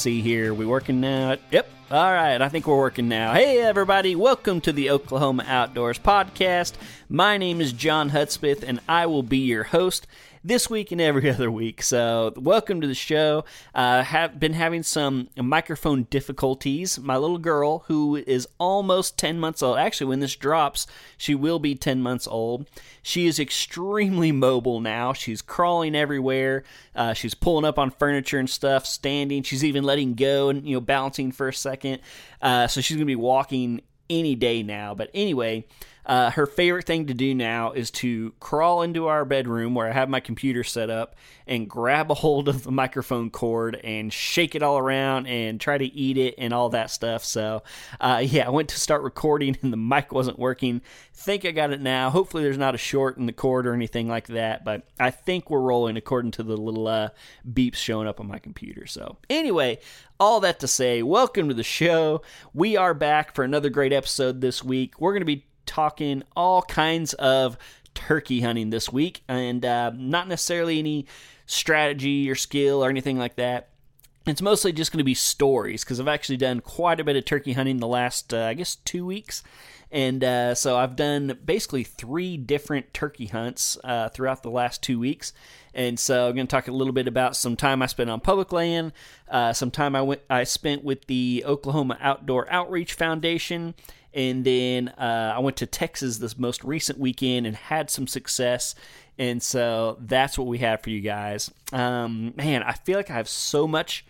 See here. We working now? Yep. All right. I think we're working now. Hey, everybody. Welcome to the Oklahoma Outdoors Podcast. My name is John Hudspeth, and I will be your host this week and every other week. So, welcome to the show. Uh, have been having some microphone difficulties. My little girl, who is almost 10 months old, actually, when this drops, she will be 10 months old. She is extremely mobile now. She's crawling everywhere. Uh, she's pulling up on furniture and stuff, standing. She's even letting go and you know balancing for a second. Uh, so she's gonna be walking any day now. But anyway, uh, her favorite thing to do now is to crawl into our bedroom where I have my computer set up and grab a hold of the microphone cord and shake it all around and try to eat it and all that stuff. So, uh, yeah, I went to start recording and the mic wasn't working. Think I got it now. Hopefully, there's not a short in the cord or anything like that, but I think we're rolling according to the little uh, beeps showing up on my computer. So, anyway, all that to say, welcome to the show. We are back for another great episode this week. We're going to be talking all kinds of turkey hunting this week, and uh, not necessarily any strategy or skill or anything like that. It's mostly just going to be stories because I've actually done quite a bit of turkey hunting the last, uh, I guess, two weeks. And uh, so I've done basically three different turkey hunts uh, throughout the last two weeks. And so I'm going to talk a little bit about some time I spent on public land, uh, some time I went I spent with the Oklahoma Outdoor Outreach Foundation, and then uh, I went to Texas this most recent weekend and had some success. And so that's what we have for you guys. Um, man, I feel like I have so much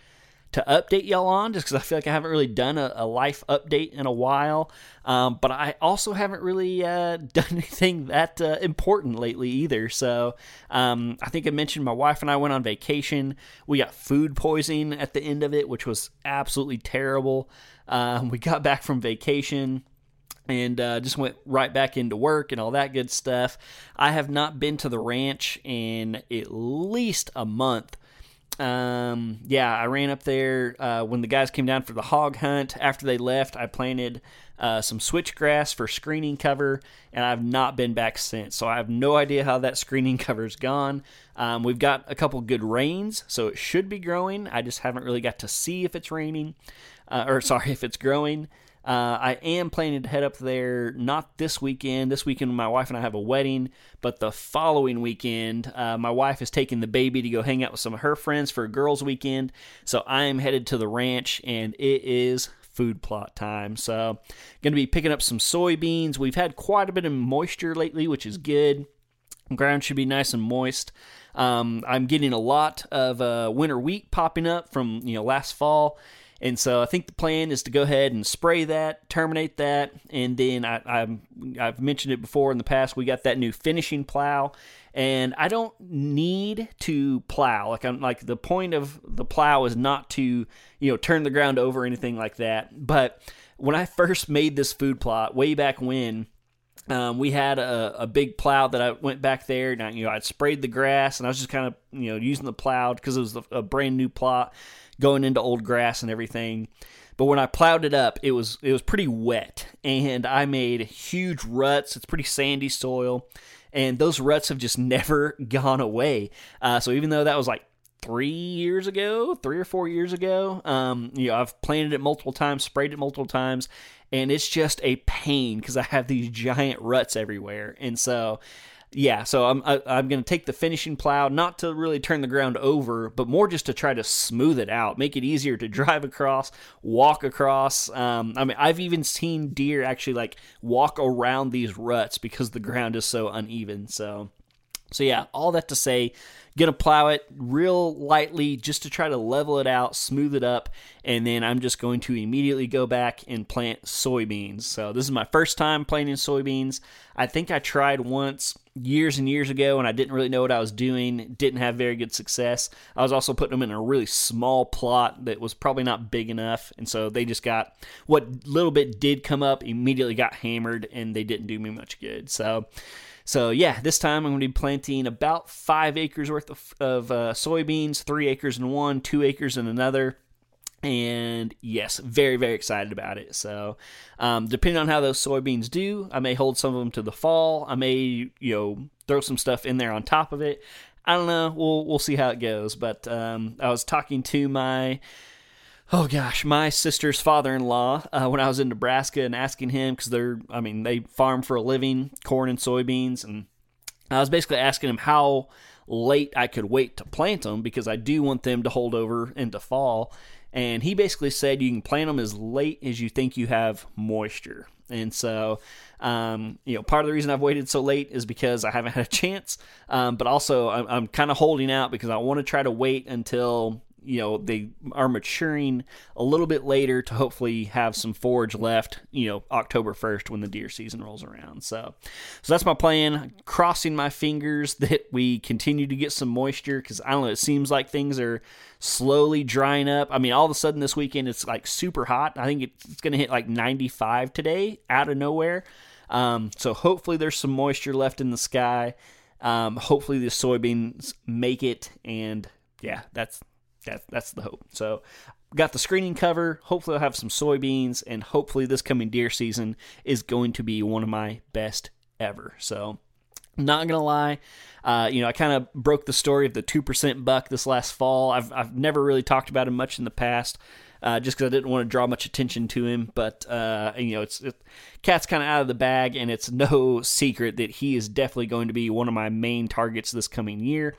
to update y'all on just because I feel like I haven't really done a, a life update in a while. Um, but I also haven't really uh, done anything that uh, important lately either. So um, I think I mentioned my wife and I went on vacation. We got food poisoning at the end of it, which was absolutely terrible. Um, we got back from vacation and uh, just went right back into work and all that good stuff. I have not been to the ranch in at least a month. Um, yeah, I ran up there uh, when the guys came down for the hog hunt. After they left, I planted uh, some switchgrass for screening cover, and I've not been back since. So I have no idea how that screening cover's gone. Um, we've got a couple good rains, so it should be growing. I just haven't really got to see if it's raining, uh, or sorry, if it's growing. Uh, I am planning to head up there not this weekend. This weekend, my wife and I have a wedding, but the following weekend, uh, my wife is taking the baby to go hang out with some of her friends for a girls' weekend. So I am headed to the ranch, and it is food plot time. So, going to be picking up some soybeans. We've had quite a bit of moisture lately, which is good. Ground should be nice and moist. Um, I'm getting a lot of uh, winter wheat popping up from you know last fall and so I think the plan is to go ahead and spray that, terminate that, and then I, i have mentioned it before in the past. We got that new finishing plow, and I don't need to plow. Like I'm like the point of the plow is not to you know turn the ground over or anything like that. But when I first made this food plot way back when. Um, we had a, a, big plow that I went back there. Now, you know, I'd sprayed the grass and I was just kind of, you know, using the plow because it was a brand new plot going into old grass and everything. But when I plowed it up, it was it was pretty wet, and I made huge ruts. It's pretty sandy soil, and those ruts have just never gone away. Uh, so even though that was like three years ago, three or four years ago, um, you know, I've planted it multiple times, sprayed it multiple times, and it's just a pain because I have these giant ruts everywhere, and so yeah, so I'm I, I'm going to take the finishing plow, not to really turn the ground over, but more just to try to smooth it out, make it easier to drive across, walk across. Um, I mean, I've even seen deer actually like walk around these ruts because the ground is so uneven. So, so yeah, all that to say, gonna plow it real lightly just to try to level it out, smooth it up, and then I'm just going to immediately go back and plant soybeans. So this is my first time planting soybeans. I think I tried once years and years ago and I didn't really know what I was doing, didn't have very good success. I was also putting them in a really small plot that was probably not big enough, and so they just got what little bit did come up immediately got hammered and they didn't do me much good. So so yeah, this time I'm going to be planting about five acres worth of, of uh, soybeans, three acres in one, two acres in another. And yes, very, very excited about it. So, um, depending on how those soybeans do, I may hold some of them to the fall. I may, you know, throw some stuff in there on top of it. I don't know. We'll we'll see how it goes. But um, I was talking to my oh gosh, my sister's father-in-law uh, when I was in Nebraska and asking him because they're, I mean, they farm for a living, corn and soybeans, and I was basically asking him how late I could wait to plant them because I do want them to hold over into fall. And he basically said you can plant them as late as you think you have moisture. And so, um, you know, part of the reason I've waited so late is because I haven't had a chance. Um, but also, I'm, I'm kind of holding out because I want to try to wait until you know they are maturing a little bit later to hopefully have some forage left you know october 1st when the deer season rolls around so so that's my plan crossing my fingers that we continue to get some moisture because i don't know it seems like things are slowly drying up i mean all of a sudden this weekend it's like super hot i think it's going to hit like 95 today out of nowhere um, so hopefully there's some moisture left in the sky um, hopefully the soybeans make it and yeah that's that's that's the hope. So got the screening cover. Hopefully, I'll have some soybeans, and hopefully, this coming deer season is going to be one of my best ever. So, not gonna lie, uh, you know, I kind of broke the story of the two percent buck this last fall. I've I've never really talked about him much in the past. Uh, just because I didn't want to draw much attention to him. But uh, you know, it's it, cat's kind of out of the bag, and it's no secret that he is definitely going to be one of my main targets this coming year.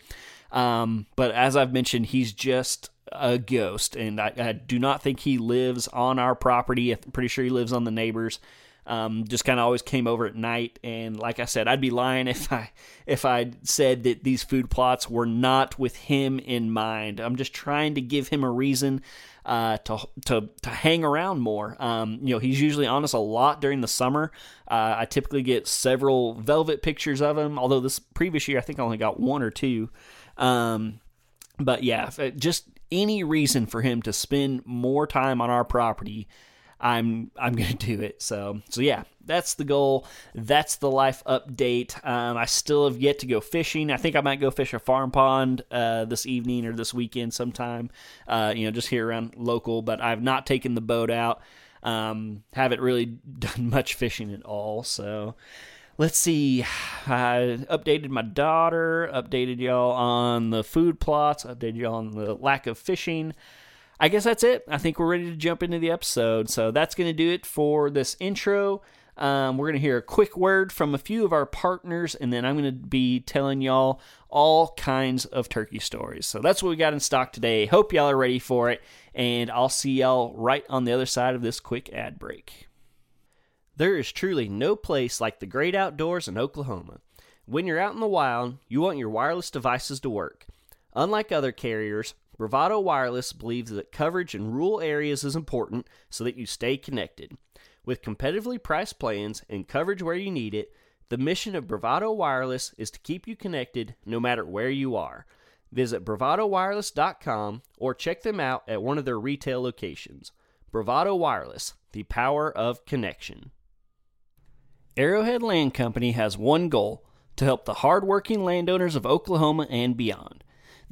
Um, but as I've mentioned, he's just a ghost, and I, I, do not think he lives on our property. I'm pretty sure he lives on the neighbors. Um, just kind of always came over at night, and like I said, I'd be lying if I if I said that these food plots were not with him in mind. I'm just trying to give him a reason uh, to to to hang around more. Um, you know, he's usually on us a lot during the summer. Uh, I typically get several velvet pictures of him, although this previous year I think I only got one or two. Um, but yeah, just any reason for him to spend more time on our property, I'm I'm gonna do it. So so yeah, that's the goal. That's the life update. Um, I still have yet to go fishing. I think I might go fish a farm pond uh, this evening or this weekend sometime. Uh, you know, just here around local. But I've not taken the boat out. Um, haven't really done much fishing at all. So let's see. I updated my daughter, updated y'all on the food plots, updated y'all on the lack of fishing. I guess that's it. I think we're ready to jump into the episode. So that's going to do it for this intro. Um, we're going to hear a quick word from a few of our partners, and then I'm going to be telling y'all all kinds of turkey stories. So that's what we got in stock today. Hope y'all are ready for it, and I'll see y'all right on the other side of this quick ad break. There is truly no place like the great outdoors in Oklahoma. When you're out in the wild, you want your wireless devices to work. Unlike other carriers, Bravado Wireless believes that coverage in rural areas is important so that you stay connected. With competitively priced plans and coverage where you need it, the mission of Bravado Wireless is to keep you connected no matter where you are. Visit bravadowireless.com or check them out at one of their retail locations. Bravado Wireless, the power of connection. Arrowhead Land Company has one goal to help the hardworking landowners of Oklahoma and beyond.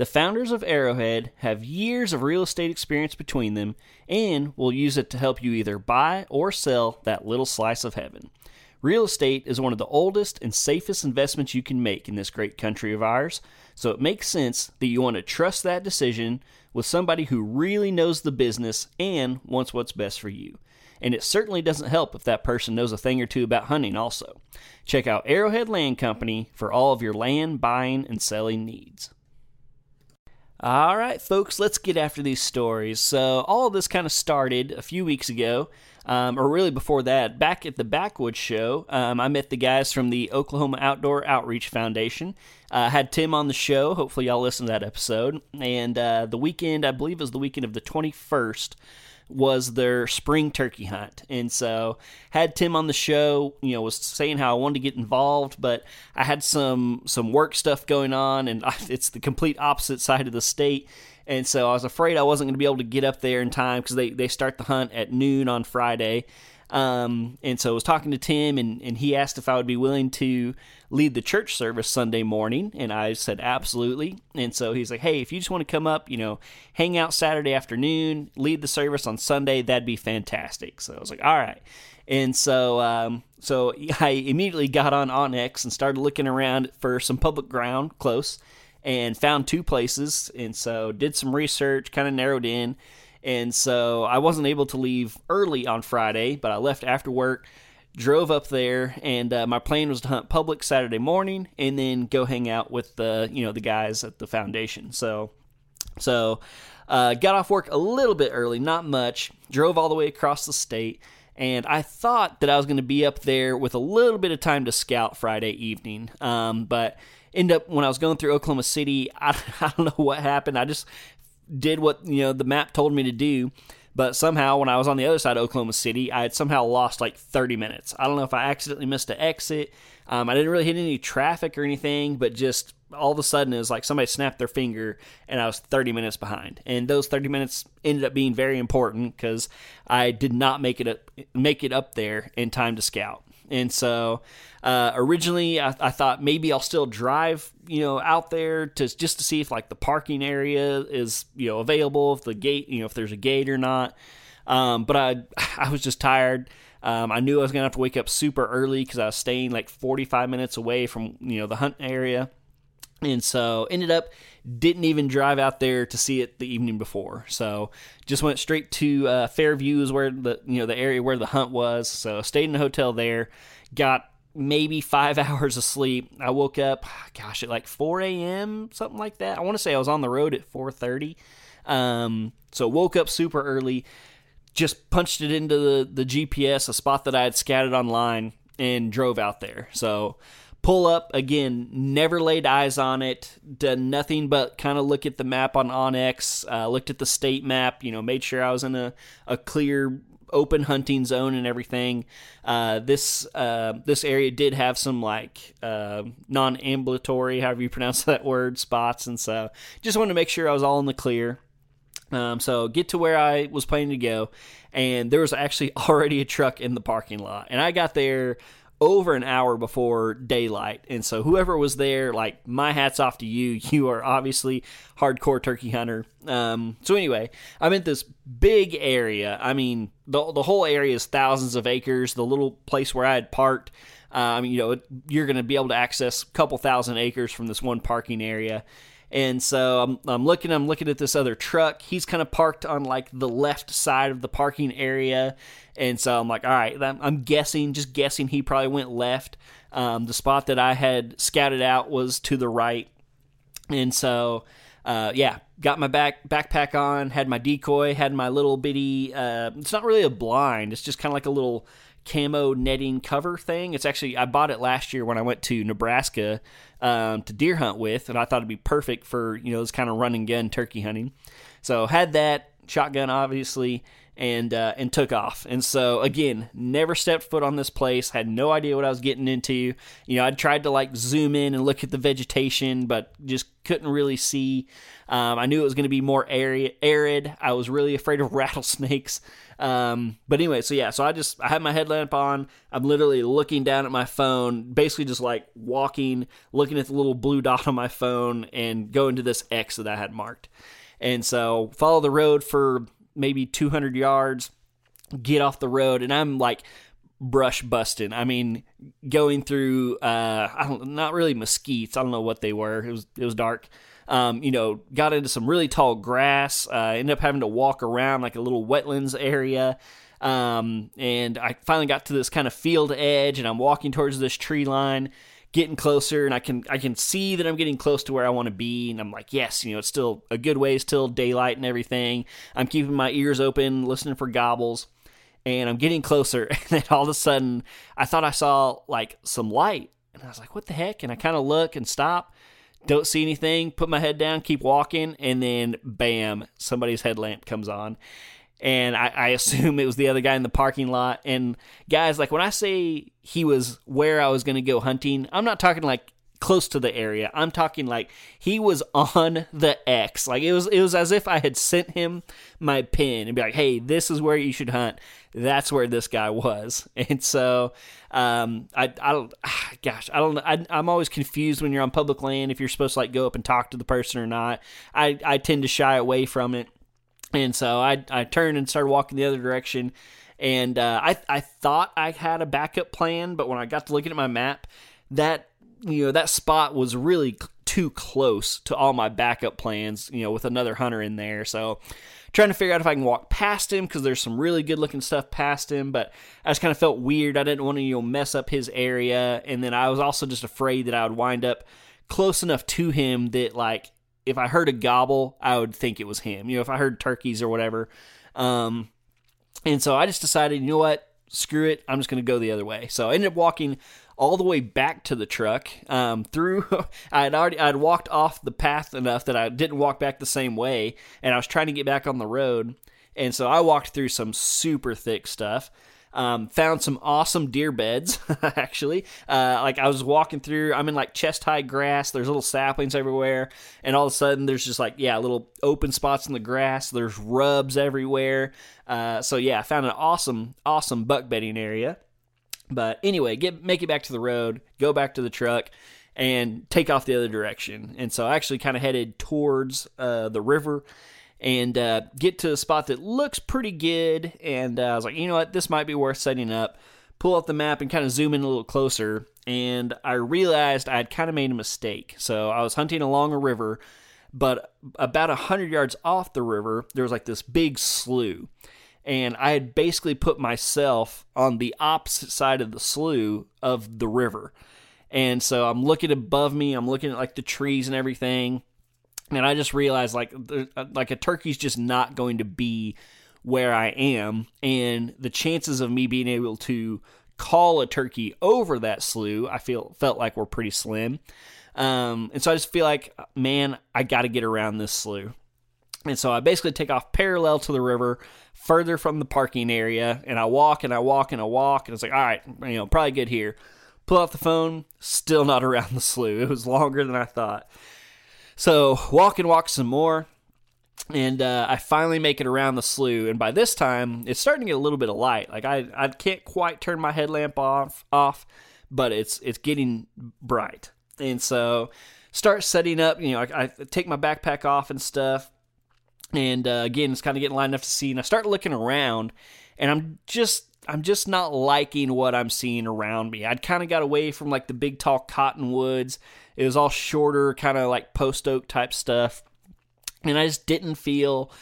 The founders of Arrowhead have years of real estate experience between them and will use it to help you either buy or sell that little slice of heaven. Real estate is one of the oldest and safest investments you can make in this great country of ours, so it makes sense that you want to trust that decision with somebody who really knows the business and wants what's best for you. And it certainly doesn't help if that person knows a thing or two about hunting, also. Check out Arrowhead Land Company for all of your land buying and selling needs. All right, folks, let's get after these stories. So, all of this kind of started a few weeks ago, um, or really before that. Back at the Backwoods Show, um, I met the guys from the Oklahoma Outdoor Outreach Foundation. Uh, had Tim on the show. Hopefully, y'all listened to that episode. And uh, the weekend, I believe, was the weekend of the 21st was their spring turkey hunt. And so had Tim on the show, you know, was saying how I wanted to get involved, but I had some some work stuff going on and it's the complete opposite side of the state. And so I was afraid I wasn't going to be able to get up there in time because they, they start the hunt at noon on Friday. Um, and so I was talking to Tim, and, and he asked if I would be willing to lead the church service Sunday morning, and I said absolutely. And so he's like, "Hey, if you just want to come up, you know, hang out Saturday afternoon, lead the service on Sunday, that'd be fantastic." So I was like, "All right." And so, um, so I immediately got on onX and started looking around for some public ground close, and found two places. And so did some research, kind of narrowed in and so I wasn't able to leave early on Friday, but I left after work, drove up there, and uh, my plan was to hunt public Saturday morning and then go hang out with the you know the guys at the foundation. So, so uh, got off work a little bit early, not much. Drove all the way across the state. And I thought that I was going to be up there with a little bit of time to scout Friday evening. Um, but end up when I was going through Oklahoma City, I, I, don't know what happened. I just did what you know the map told me to do. But somehow, when I was on the other side of Oklahoma City, I had somehow lost like 30 minutes. I don't know if I accidentally missed an exit. Um, I didn't really hit any traffic or anything, but just all of a sudden it was like somebody snapped their finger and I was 30 minutes behind. And those 30 minutes ended up being very important because I did not make it up, make it up there in time to scout. And so uh, originally I, I, thought maybe I'll still drive, you know, out there to just to see if like the parking area is, you know, available, if the gate, you know, if there's a gate or not. Um, but I, I was just tired. Um, I knew I was gonna have to wake up super early because I was staying like 45 minutes away from, you know, the hunt area. And so ended up didn't even drive out there to see it the evening before. So just went straight to uh, Fairview is where the you know the area where the hunt was. So stayed in a hotel there, got maybe five hours of sleep. I woke up, gosh, at like 4 a.m. something like that. I want to say I was on the road at 4:30. Um, so woke up super early, just punched it into the the GPS, a spot that I had scouted online, and drove out there. So pull up again never laid eyes on it done nothing but kind of look at the map on onX uh, looked at the state map you know made sure i was in a, a clear open hunting zone and everything. Uh, this uh, this area did have some like uh, non-ambulatory however you pronounce that word spots and so just wanted to make sure i was all in the clear. Um, so get to where i was planning to go and there was actually already a truck in the parking lot and i got there over an hour before daylight. And so whoever was there, like my hats off to you. You are obviously hardcore turkey hunter. Um, so anyway, I'm in this big area. I mean, the the whole area is thousands of acres. The little place where I had parked, um, you know, you're going to be able to access a couple thousand acres from this one parking area. And so I'm, I'm looking, I'm looking at this other truck. He's kind of parked on like the left side of the parking area. And so I'm like, all right, I'm guessing, just guessing he probably went left. Um, the spot that I had scouted out was to the right. And so, uh, yeah, got my back backpack on, had my decoy, had my little bitty. Uh, it's not really a blind; it's just kind of like a little camo netting cover thing. It's actually I bought it last year when I went to Nebraska um, to deer hunt with, and I thought it'd be perfect for you know this kind of run and gun turkey hunting. So had that shotgun, obviously, and uh, and took off. And so again, never stepped foot on this place. Had no idea what I was getting into. You know, I tried to like zoom in and look at the vegetation, but just couldn't really see. Um, I knew it was going to be more arid. I was really afraid of rattlesnakes. Um, but anyway, so yeah, so I just I had my headlamp on. I'm literally looking down at my phone, basically just like walking, looking at the little blue dot on my phone, and going to this X that I had marked. And so follow the road for maybe 200 yards, get off the road, and I'm like brush busting. I mean, going through uh, I don't not really mesquites. I don't know what they were. It was it was dark. Um, you know, got into some really tall grass. Uh, ended up having to walk around like a little wetlands area. Um, and I finally got to this kind of field edge, and I'm walking towards this tree line, getting closer, and I can I can see that I'm getting close to where I want to be, and I'm like, yes, you know, it's still a good ways till daylight and everything. I'm keeping my ears open, listening for gobbles and I'm getting closer, and then all of a sudden, I thought I saw like some light, and I was like, "What the heck?" And I kind of look and stop, don't see anything, put my head down, keep walking, and then bam, somebody's headlamp comes on, and I, I assume it was the other guy in the parking lot. And guys, like when I say he was where I was going to go hunting, I'm not talking like close to the area. I'm talking like he was on the X. Like it was it was as if I had sent him my pin and be like, "Hey, this is where you should hunt." That's where this guy was. And so um I I don't gosh, I don't I I'm always confused when you're on public land if you're supposed to like go up and talk to the person or not. I I tend to shy away from it. And so I I turned and started walking the other direction. And uh, I I thought I had a backup plan, but when I got to looking at my map, that you know that spot was really too close to all my backup plans you know with another hunter in there. So trying to figure out if i can walk past him because there's some really good looking stuff past him but i just kind of felt weird. I didn't want to you know mess up his area. And then i was also just afraid that i would wind up close enough to him that like if i heard a gobble i would think it was him you know if i heard turkeys or whatever. Um and so i just decided you know what? Screw it. I'm just going to go the other way. So i ended up walking all the way back to the truck. Um, through I had already I'd walked off the path enough that I didn't walk back the same way, and I was trying to get back on the road, and so I walked through some super thick stuff. Um, found some awesome deer beds actually uh, like i was walking through i'm in like chest high grass there's little saplings everywhere and all of a sudden there's just like yeah little open spots in the grass there's rubs everywhere uh, so yeah i found an awesome awesome buck bedding area but anyway, get make it back to the road, go back to the truck, and take off the other direction. And so I actually kind of headed towards uh, the river and uh, get to a spot that looks pretty good. And uh, I was like, you know what, this might be worth setting up. Pull up the map and kind of zoom in a little closer. And I realized I had kind of made a mistake. So I was hunting along a river, but about a hundred yards off the river, there was like this big slough and I had basically put myself on the opposite side of the slough of the river. And so I'm looking above me, I'm looking at like the trees and everything, and I just realized like like a turkey's just not going to be where I am, and the chances of me being able to call a turkey over that slough, I feel felt like were pretty slim. Um, and so I just feel like, man, I got to get around this slough. And so I basically take off parallel to the river, further from the parking area, and I walk and I walk and I walk, and it's like, all right, you know, probably good here. Pull out the phone, still not around the slough. It was longer than I thought. So walk and walk some more, and uh, I finally make it around the slough. And by this time, it's starting to get a little bit of light. Like I, I can't quite turn my headlamp off, off, but it's it's getting bright. And so start setting up. You know, I, I take my backpack off and stuff and uh, again, it's kind of getting light enough to see. And I start looking around, and I'm just I'm just not liking what I'm seeing around me. I'd kind of got away from like the big tall cottonwoods. It was all shorter, kind of like post oak type stuff, and I just didn't feel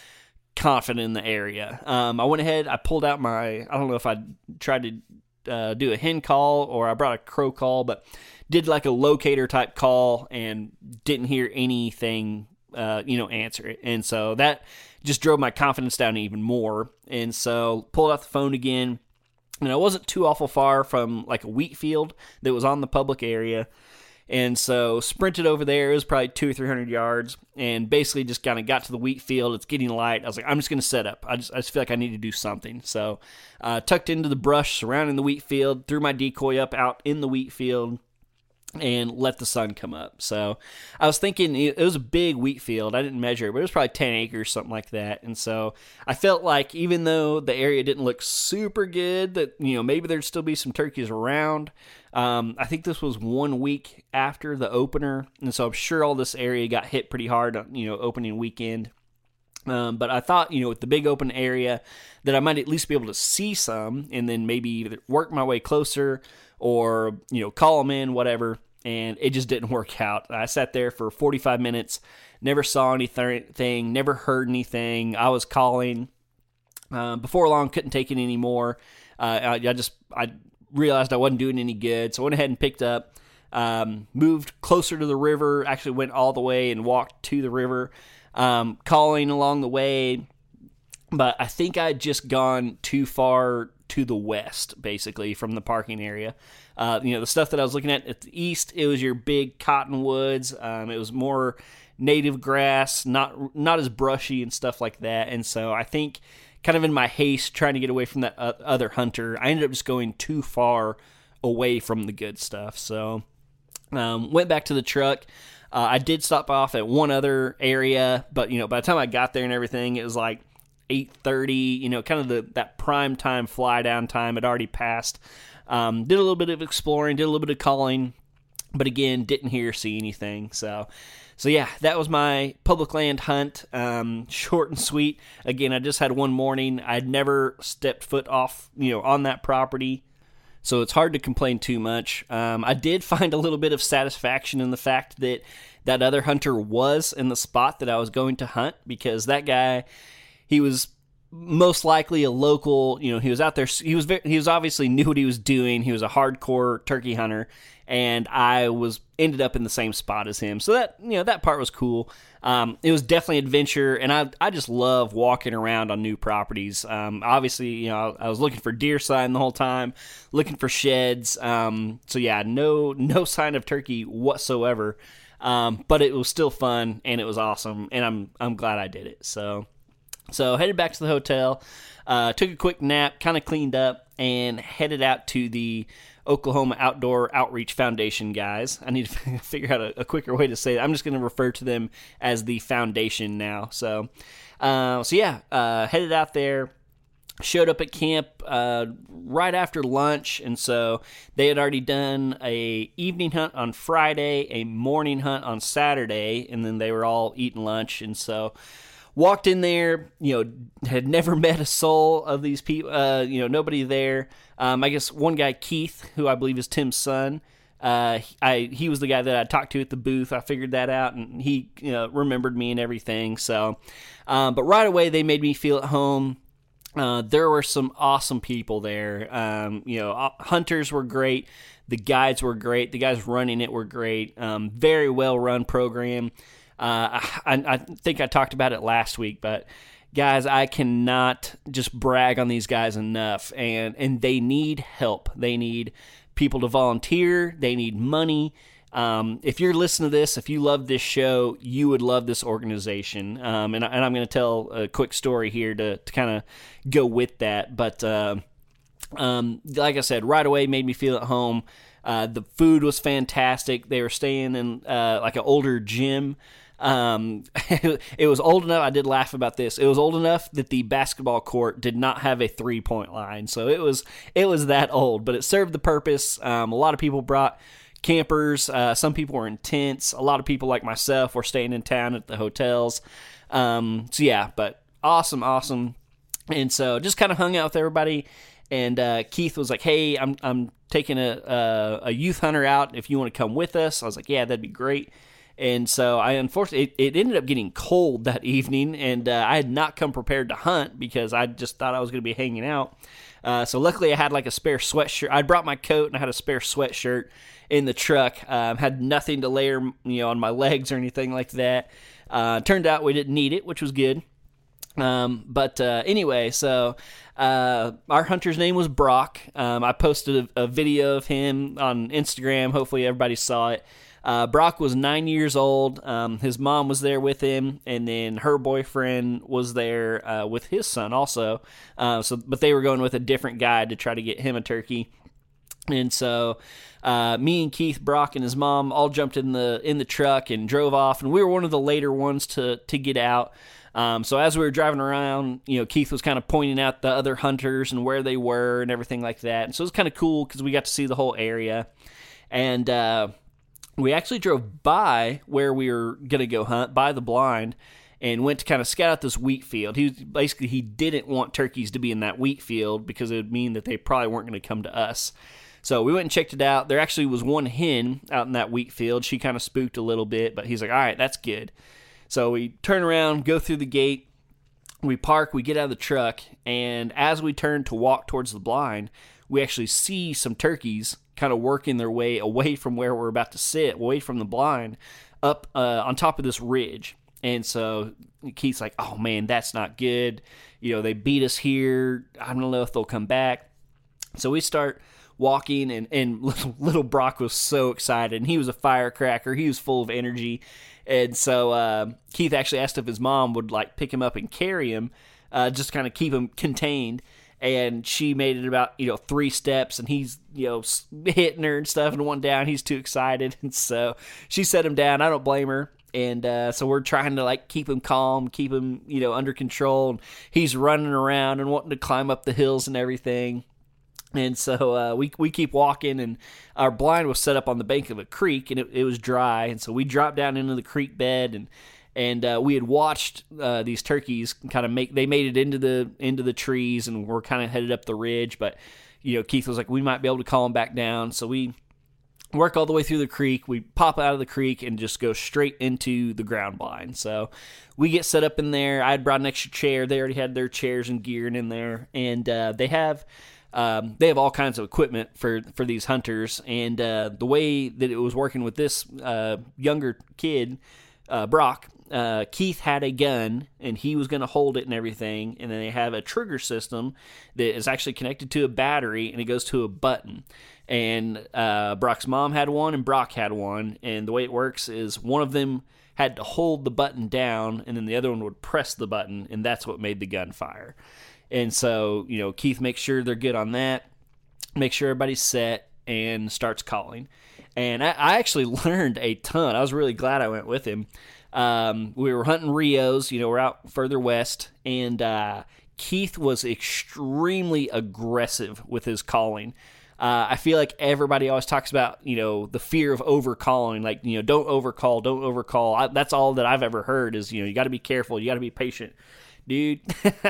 confident in the area. Um, I went ahead, I pulled out my I don't know if I tried to uh, do a hen call or I brought a crow call, but did like a locator type call and didn't hear anything uh, you know, answer it. And so that just drove my confidence down even more. And so pulled out the phone again. And I wasn't too awful far from like a wheat field that was on the public area. And so sprinted over there. It was probably two or three hundred yards, and basically just kind of got to the wheat field. It's getting light. I was like, I'm just going to set up. I just, I just feel like I need to do something. So uh, tucked into the brush surrounding the wheat field, threw my decoy up out in the wheat field, and let the sun come up. So I was thinking it was a big wheat field. I didn't measure it, but it was probably 10 acres, something like that. And so I felt like even though the area didn't look super good, that, you know, maybe there'd still be some turkeys around. Um, I think this was one week after the opener. And so I'm sure all this area got hit pretty hard, you know, opening weekend. Um, but I thought, you know, with the big open area, that I might at least be able to see some, and then maybe work my way closer or you know call them in, whatever. And it just didn't work out. I sat there for 45 minutes, never saw anything, never heard anything. I was calling. Uh, before long, couldn't take it anymore. Uh, I, I just I realized I wasn't doing any good, so I went ahead and picked up. Um, moved closer to the river. Actually, went all the way and walked to the river um, calling along the way. But I think I'd just gone too far to the west, basically, from the parking area. Uh, you know, the stuff that I was looking at at the east, it was your big cottonwoods. Um, it was more native grass, not not as brushy and stuff like that. And so I think, kind of in my haste, trying to get away from that other hunter, I ended up just going too far away from the good stuff. So um, went back to the truck. Uh, I did stop off at one other area, but you know, by the time I got there and everything, it was like eight thirty. You know, kind of the that prime time fly down time had already passed. Um, did a little bit of exploring, did a little bit of calling, but again, didn't hear see anything. So, so yeah, that was my public land hunt. Um, short and sweet. Again, I just had one morning. I'd never stepped foot off, you know, on that property so it's hard to complain too much. Um, I did find a little bit of satisfaction in the fact that that other hunter was in the spot that I was going to hunt because that guy, he was most likely a local. You know, he was out there. He was very, he was obviously knew what he was doing. He was a hardcore turkey hunter, and I was ended up in the same spot as him. So that you know that part was cool. Um, it was definitely adventure, and I I just love walking around on new properties. Um, obviously, you know I was looking for deer sign the whole time, looking for sheds. Um, so yeah, no no sign of turkey whatsoever. Um, but it was still fun and it was awesome, and I'm I'm glad I did it. So so headed back to the hotel, uh, took a quick nap, kind of cleaned up, and headed out to the Oklahoma Outdoor Outreach Foundation guys. I need to figure out a, a quicker way to say it. I'm just going to refer to them as the foundation now. So, uh, so yeah, uh, headed out there. Showed up at camp uh, right after lunch, and so they had already done a evening hunt on Friday, a morning hunt on Saturday, and then they were all eating lunch, and so walked in there, you know, had never met a soul of these people, uh, you know, nobody there. Um, I guess one guy, Keith, who I believe is Tim's son, uh, I he was the guy that I talked to at the booth. I figured that out, and he you know, remembered me and everything. So, um, but right away they made me feel at home. Uh, there were some awesome people there. Um, you know, uh, hunters were great. The guides were great. The guys running it were great. Um, very well run program. Uh, I, I think I talked about it last week, but guys, I cannot just brag on these guys enough, and and they need help. They need people to volunteer. They need money. Um, if you're listening to this, if you love this show, you would love this organization. Um, and, and, I'm going to tell a quick story here to, to kind of go with that. But uh, um, like I said, right away made me feel at home. Uh, the food was fantastic. They were staying in uh, like an older gym. Um, it was old enough. I did laugh about this. It was old enough that the basketball court did not have a three point line, so it was it was that old. But it served the purpose. Um, a lot of people brought campers. Uh, some people were in tents. A lot of people like myself were staying in town at the hotels. Um, so yeah, but awesome, awesome. And so just kind of hung out with everybody. And uh, Keith was like, "Hey, I'm I'm taking a, a a youth hunter out. If you want to come with us," I was like, "Yeah, that'd be great." And so I unfortunately it, it ended up getting cold that evening, and uh, I had not come prepared to hunt because I just thought I was going to be hanging out. Uh, so luckily I had like a spare sweatshirt. I brought my coat and I had a spare sweatshirt in the truck. Um, had nothing to layer, you know, on my legs or anything like that. Uh, turned out we didn't need it, which was good. Um, but uh, anyway, so uh, our hunter's name was Brock. Um, I posted a, a, video of him on Instagram. Hopefully, everybody saw it. Uh, Brock was nine years old. Um, his mom was there with him, and then her boyfriend was there uh, with his son also. Uh, so, but they were going with a different guy to try to get him a turkey. And so, uh, me and Keith, Brock, and his mom all jumped in the in the truck and drove off. And we were one of the later ones to to get out. Um, so as we were driving around, you know, Keith was kind of pointing out the other hunters and where they were and everything like that. And so it was kind of cool because we got to see the whole area. And uh, we actually drove by where we were going to go hunt by the blind and went to kind of scout out this wheat field. He basically he didn't want turkeys to be in that wheat field because it would mean that they probably weren't going to come to us. So we went and checked it out. There actually was one hen out in that wheat field. She kind of spooked a little bit, but he's like, "All right, that's good." So we turn around, go through the gate, we park, we get out of the truck, and as we turn to walk towards the blind, we actually see some turkeys kind of working their way away from where we're about to sit, away from the blind, up uh, on top of this ridge. And so Keith's like, "Oh man, that's not good. You know, they beat us here. I don't know if they'll come back." So we start walking, and and little, little Brock was so excited, and he was a firecracker. He was full of energy, and so uh, Keith actually asked if his mom would like pick him up and carry him, uh, just kind of keep him contained. And she made it about you know three steps, and he's you know hitting her and stuff, and one down. He's too excited, and so she set him down. I don't blame her and uh, so we're trying to like keep him calm, keep him you know under control. And he's running around and wanting to climb up the hills and everything. And so uh, we we keep walking, and our blind was set up on the bank of a creek, and it, it was dry. And so we dropped down into the creek bed, and and uh, we had watched uh, these turkeys kind of make they made it into the into the trees, and we're kind of headed up the ridge. But you know, Keith was like, we might be able to call them back down. So we work all the way through the creek. We pop out of the creek and just go straight into the ground blind. So we get set up in there. I had brought an extra chair. They already had their chairs and gear in there, and uh, they have um, they have all kinds of equipment for for these hunters, and uh, the way that it was working with this uh, younger kid, uh, Brock. Uh, Keith had a gun and he was going to hold it and everything. And then they have a trigger system that is actually connected to a battery and it goes to a button. And uh, Brock's mom had one and Brock had one. And the way it works is one of them had to hold the button down and then the other one would press the button. And that's what made the gun fire. And so, you know, Keith makes sure they're good on that, make sure everybody's set, and starts calling. And I, I actually learned a ton. I was really glad I went with him. Um, we were hunting Rios, you know, we're out further west, and uh, Keith was extremely aggressive with his calling. Uh, I feel like everybody always talks about, you know, the fear of overcalling. Like, you know, don't overcall, don't overcall. I, that's all that I've ever heard is, you know, you got to be careful, you got to be patient dude.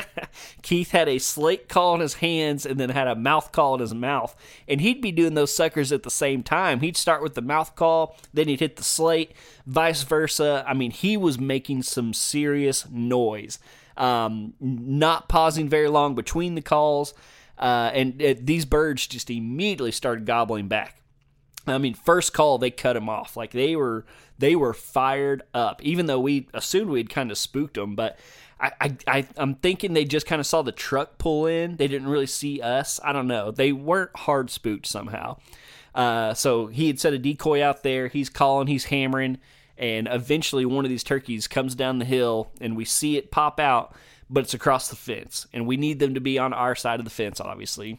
Keith had a slate call in his hands and then had a mouth call in his mouth. And he'd be doing those suckers at the same time. He'd start with the mouth call, then he'd hit the slate, vice versa. I mean, he was making some serious noise. Um, not pausing very long between the calls. Uh, and it, these birds just immediately started gobbling back. I mean, first call they cut him off. Like they were they were fired up. Even though we assumed we'd kind of spooked them, but I, I, I'm thinking they just kind of saw the truck pull in. They didn't really see us. I don't know. They weren't hard spooked somehow. Uh, so he had set a decoy out there. He's calling, he's hammering, and eventually one of these turkeys comes down the hill, and we see it pop out, but it's across the fence, and we need them to be on our side of the fence, obviously.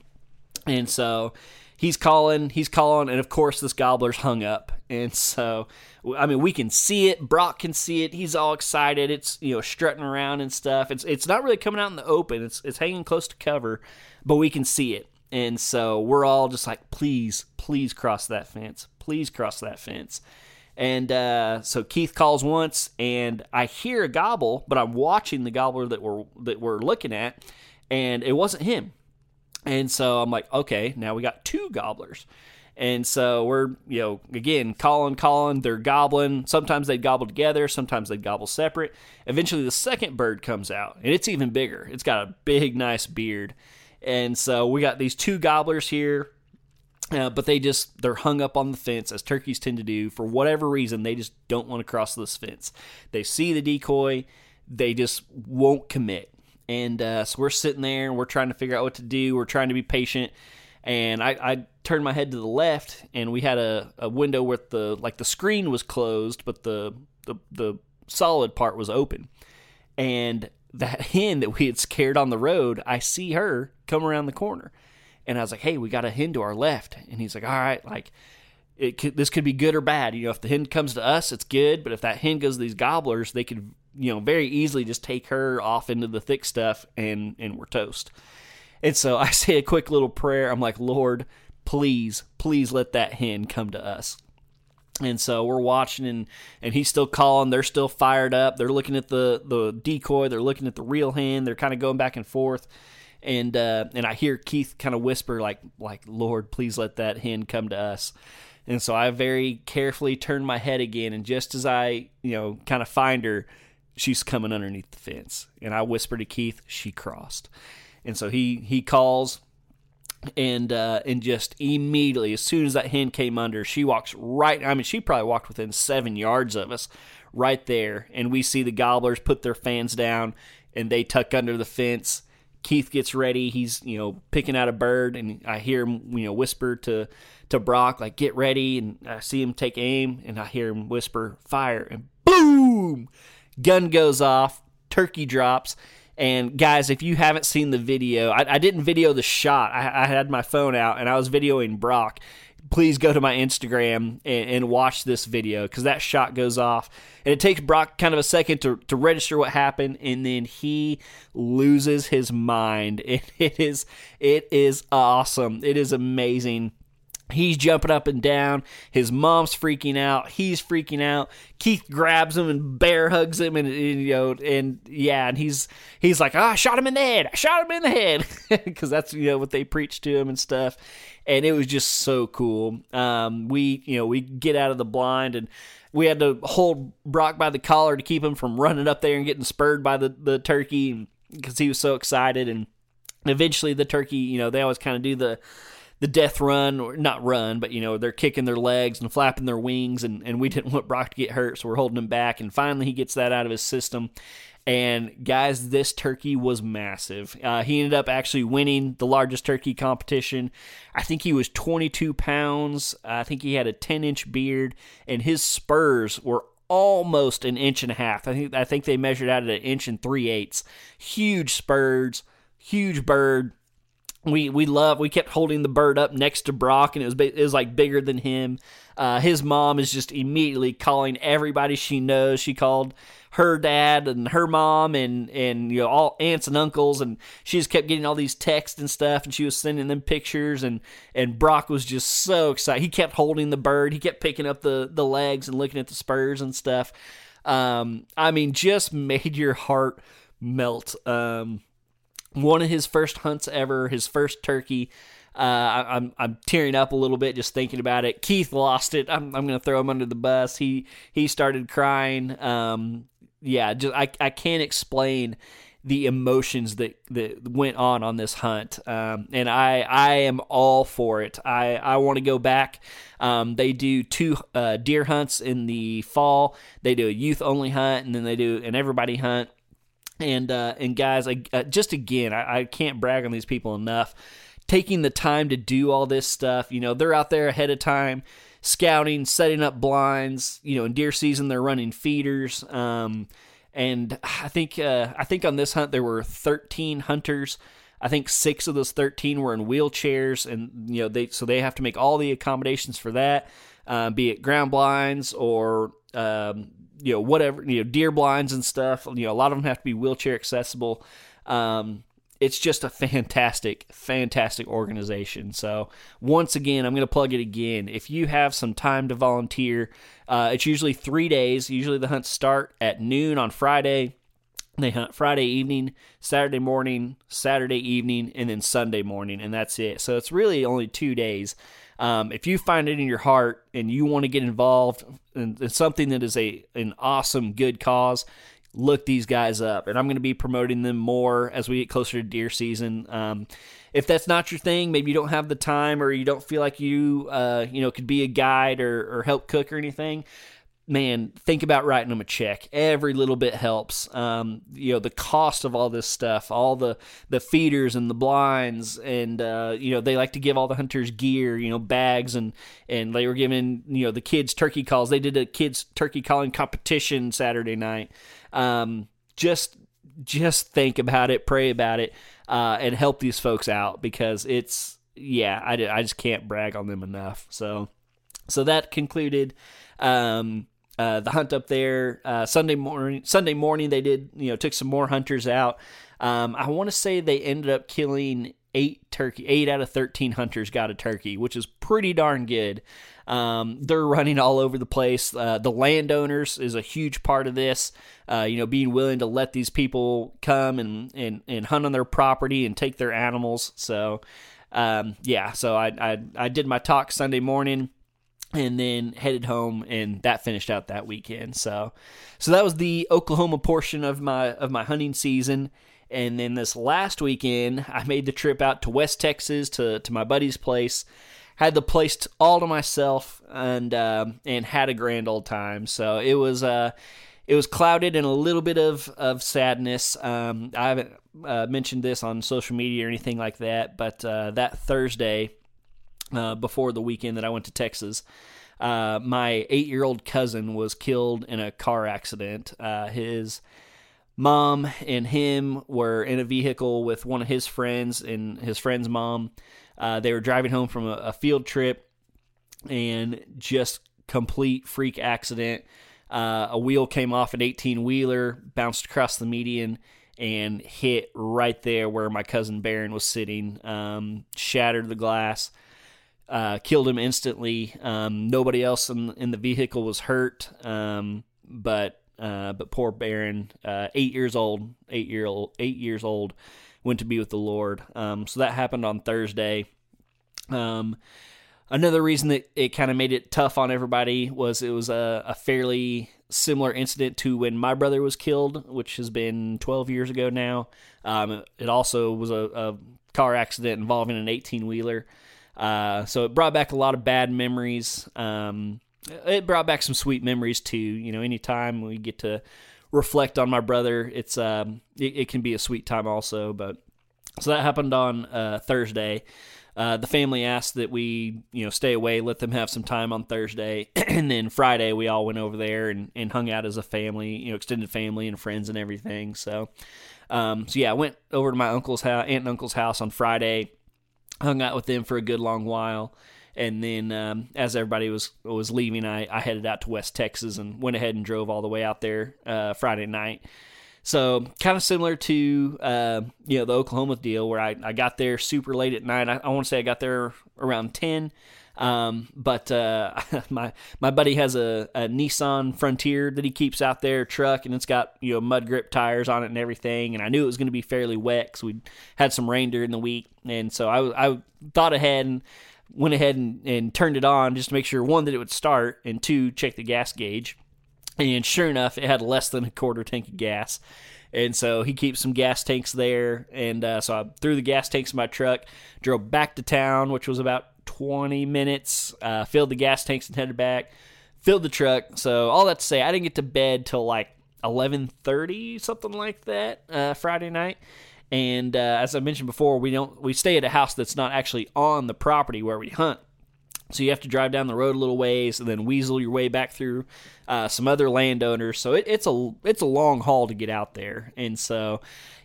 And so he's calling, he's calling, and of course this gobbler's hung up. And so, I mean, we can see it. Brock can see it. He's all excited. It's you know strutting around and stuff. It's it's not really coming out in the open. It's it's hanging close to cover, but we can see it. And so we're all just like, please, please cross that fence. Please cross that fence. And uh, so Keith calls once, and I hear a gobble, but I'm watching the gobbler that we're that we're looking at, and it wasn't him. And so I'm like, okay, now we got two gobblers. And so we're, you know, again, calling, calling, they're gobbling. Sometimes they gobble together, sometimes they gobble separate. Eventually, the second bird comes out, and it's even bigger. It's got a big, nice beard. And so we got these two gobblers here, uh, but they just, they're hung up on the fence, as turkeys tend to do. For whatever reason, they just don't want to cross this fence. They see the decoy, they just won't commit. And uh, so we're sitting there and we're trying to figure out what to do. We're trying to be patient. And I, I turned my head to the left, and we had a, a window where the like the screen was closed, but the, the the solid part was open. And that hen that we had scared on the road, I see her come around the corner, and I was like, "Hey, we got a hen to our left." And he's like, "All right, like." Could, this could be good or bad. You know, if the hen comes to us, it's good. But if that hen goes to these gobblers, they could you know very easily just take her off into the thick stuff and and we're toast and so i say a quick little prayer i'm like lord please please let that hen come to us And so we're watching, and, and he's still calling. They're still fired up. They're looking at the, the decoy. They're looking at the real hen. They're kind of going back and forth. And uh, and I hear Keith kind of whisper like like Lord, please let that hen come to us. And so I very carefully turn my head again, and just as I you know kind of find her, she's coming underneath the fence. And I whisper to Keith, she crossed. And so he he calls and uh, and just immediately as soon as that hen came under, she walks right. I mean, she probably walked within seven yards of us, right there. And we see the gobblers put their fans down, and they tuck under the fence. Keith gets ready. He's you know picking out a bird, and I hear him you know whisper to to Brock like get ready, and I see him take aim, and I hear him whisper fire, and boom, gun goes off, turkey drops and guys, if you haven't seen the video, I, I didn't video the shot. I, I, had my phone out and I was videoing Brock. Please go to my Instagram and, and watch this video because that shot goes off. And it takes Brock kind of a second to, to register what happened, and then he loses his mind. It, it is it is awesome. It is amazing He's jumping up and down. His mom's freaking out. He's freaking out. Keith grabs him and bear hugs him, and, and you know, and yeah, and he's he's like, oh, I shot him in the head. I shot him in the head because that's you know what they preach to him and stuff. And it was just so cool. Um, we you know we get out of the blind and we had to hold Brock by the collar to keep him from running up there and getting spurred by the the turkey because he was so excited. And eventually, the turkey, you know, they always kind of do the the death run, or not run, but you know they're kicking their legs and flapping their wings, and and we didn't want Brock to get hurt, so we're holding him back. And finally, he gets that out of his system. And guys, this turkey was massive. Uh, he ended up actually winning the largest turkey competition. I think he was 22 pounds. I think he had a 10 inch beard, and his spurs were almost an inch and a half. I think I think they measured out at an inch and three eighths. Huge spurs, huge bird we we love we kept holding the bird up next to Brock and it was it was like bigger than him. Uh, his mom is just immediately calling everybody she knows. She called her dad and her mom and and you know all aunts and uncles and she just kept getting all these texts and stuff and she was sending them pictures and and Brock was just so excited. He kept holding the bird. He kept picking up the the legs and looking at the spurs and stuff. Um, I mean, just made your heart melt. Um, one of his first hunts ever, his first turkey. Uh, I, am I'm tearing up a little bit just thinking about it. Keith lost it. I'm I'm gonna throw him under the bus. He he started crying. Um, yeah, just I I can't explain the emotions that that went on on this hunt. Um, and I I am all for it. I I want to go back. Um, they do two uh, deer hunts in the fall. They do a youth only hunt, and then they do an everybody hunt and uh, and guys, I, uh, just again, I, I can't brag on these people enough. Taking the time to do all this stuff, you know, they're out there ahead of time, scouting, setting up blinds. You know, in deer season, they're running feeders. Um, and I think uh, I think on this hunt there were 13 hunters. I think six of those 13 were in wheelchairs, and you know they so they have to make all the accommodations for that, uh, be it ground blinds or um, you know whatever you know deer blinds and stuff you know a lot of them have to be wheelchair accessible. Um, it's just a fantastic fantastic organization. So once again i'm going to plug it again. If you have some time to volunteer uh, it's usually three days. Usually the hunts start at noon on friday. They hunt Friday evening, Saturday morning, Saturday evening, and then Sunday morning, and that's it. So it's really only two days. Um, if you find it in your heart and you want to get involved in, in something that is a an awesome good cause, look these guys up. And I'm going to be promoting them more as we get closer to deer season. Um, if that's not your thing, maybe you don't have the time or you don't feel like you uh, you know could be a guide or, or help cook or anything man, think about writing them a check. Every little bit helps. Um, you know, the cost of all this stuff, all the the feeders and the blinds, and uh, you know, they like to give all the hunters gear, you know, bags, and and they were giving you know the kids turkey calls. They did a kids turkey calling competition Saturday night. Um, just just think about it, pray about it, uh, and help these folks out because it's yeah, I, I just can't brag on them enough. So so that concluded um, uh, the hunt up there. Uh, Sunday morning, Sunday morning they did you know took some more hunters out. Um, I want to say they ended up killing eight turkey, eight out of 13 hunters got a turkey, which is pretty darn good. Um, they're running all over the place. Uh, the landowners is a huge part of this. Uh, you know, being willing to let these people come and, and, and hunt on their property and take their animals. So, um, yeah, so I, I, I did my talk Sunday morning and then headed home and that finished out that weekend. So so that was the oklahoma portion of my of my hunting season. And then this last weekend i made the trip out to west texas to to my buddy's place. Had the place all to myself and uh, and had a grand old time. So it was uh it was clouded in a little bit of of sadness. Um i haven't uh, mentioned this on social media or anything like that but uh, that thursday uh, before the weekend that I went to Texas. Uh, my eight year old cousin was killed in a car accident. Uh, his mom and him were in a vehicle with one of his friends and his friend's mom. Uh, they were driving home from a, a, field trip and just complete freak accident. Uh, a wheel came off an 18 wheeler, bounced across the median, and hit right there where my cousin Baron was sitting, um, shattered the glass uh, killed him instantly. Um, nobody else in, in the vehicle was hurt, um, but uh, but poor Baron, uh, eight years old, eight year old, eight years old, went to be with the Lord. Um, so that happened on Thursday. Um, another reason that it kind of made it tough on everybody was it was a, a fairly similar incident to when my brother was killed, which has been 12 years ago now. Um, it also was a, a car accident involving an 18 wheeler. Uh, so it brought back a lot of bad memories. Um, it brought back some sweet memories too. You know, anytime we get to reflect on my brother, it's um, it, it, can be a sweet time also. But so that happened on uh, Thursday. Uh, the family asked that we, you know, stay away, let them have some time on Thursday, and then Friday we all went over there and, and hung out as a family, you know, extended family and friends and everything. So, um, so yeah, I went over to my uncle's house, aunt and uncle's house on Friday hung out with them for a good long while. And then um, as everybody was was leaving, I, I headed out to West Texas and went ahead and drove all the way out there uh, Friday night. So kind of similar to uh, you know the Oklahoma deal where I, I got there super late at night. I, I want to say I got there around ten, um, but uh, my my buddy has a, a, Nissan Frontier that he keeps out there truck, and it's got you know mud grip tires on it and everything. And I knew it was going to be fairly wet because we had some rain during the week, and so I I thought ahead and went ahead and, and turned it on just to make sure one that it would start, and two check the gas gauge. And sure enough, it had less than a quarter tank of gas. And so he keeps some gas tanks there. And uh, so I threw the gas tanks in my truck, drove back to town, which was about 20 minutes, uh, filled the gas tanks and headed back, filled the truck. So all that to say, I didn't get to bed till like 11:30, something like that, uh, Friday night. And uh, as I mentioned before, we don't we stay at a house that's not actually on the property where we hunt. So you have to drive down the road a little ways and then weasel your way back through uh, some other landowners. So it, it's a it's a long haul to get out there. And so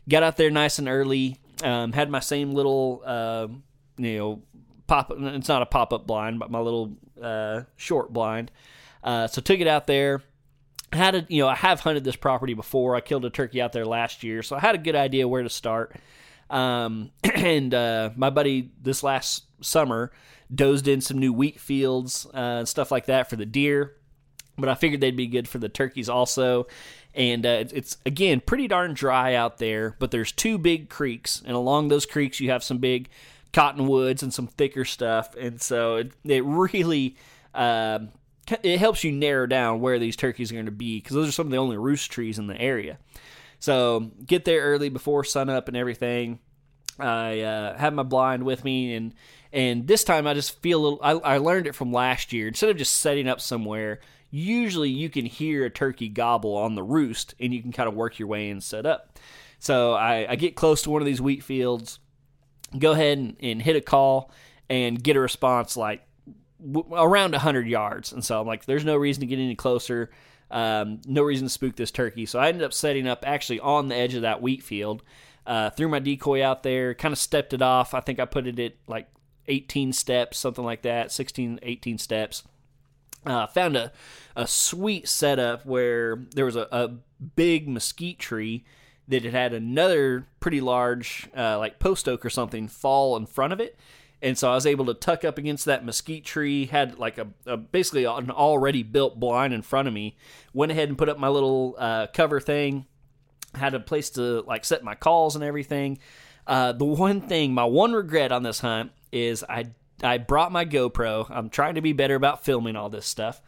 got out there nice and early. Um, had my same little uh, you know pop. It's not a pop up blind, but my little uh, short blind. Uh, so took it out there. Had a you know I have hunted this property before. I killed a turkey out there last year, so I had a good idea where to start. Um, and uh, my buddy this last summer dozed in some new wheat fields uh, and stuff like that for the deer. But I figured they'd be good for the turkeys also. And uh, it's again pretty darn dry out there, but there's two big creeks, and along those creeks you have some big cottonwoods and some thicker stuff, and so it, it really um, it helps you narrow down where these turkeys are going to be because those are some of the only roost trees in the area. So get there early before sunup and everything. I uh, have my blind with me, and and this time I just feel a little. I, I learned it from last year. Instead of just setting up somewhere, usually you can hear a turkey gobble on the roost, and you can kind of work your way and set up. So I, I get close to one of these wheat fields go ahead and, and hit a call and get a response like w- around 100 yards. And so I'm like, there's no reason to get any closer. Um, no reason to spook this turkey. So I ended up setting up actually on the edge of that wheat field. Uh, threw my decoy out there, kind of stepped it off. I think I put it at like 18 steps, something like that, 16, 18 steps. Uh, found a, a sweet setup where there was a, a big mesquite tree that it had another pretty large, uh, like post oak or something, fall in front of it. And so I was able to tuck up against that mesquite tree, had like a, a basically an already built blind in front of me. Went ahead and put up my little uh, cover thing, had a place to like set my calls and everything. Uh, the one thing, my one regret on this hunt is I I brought my GoPro. I'm trying to be better about filming all this stuff.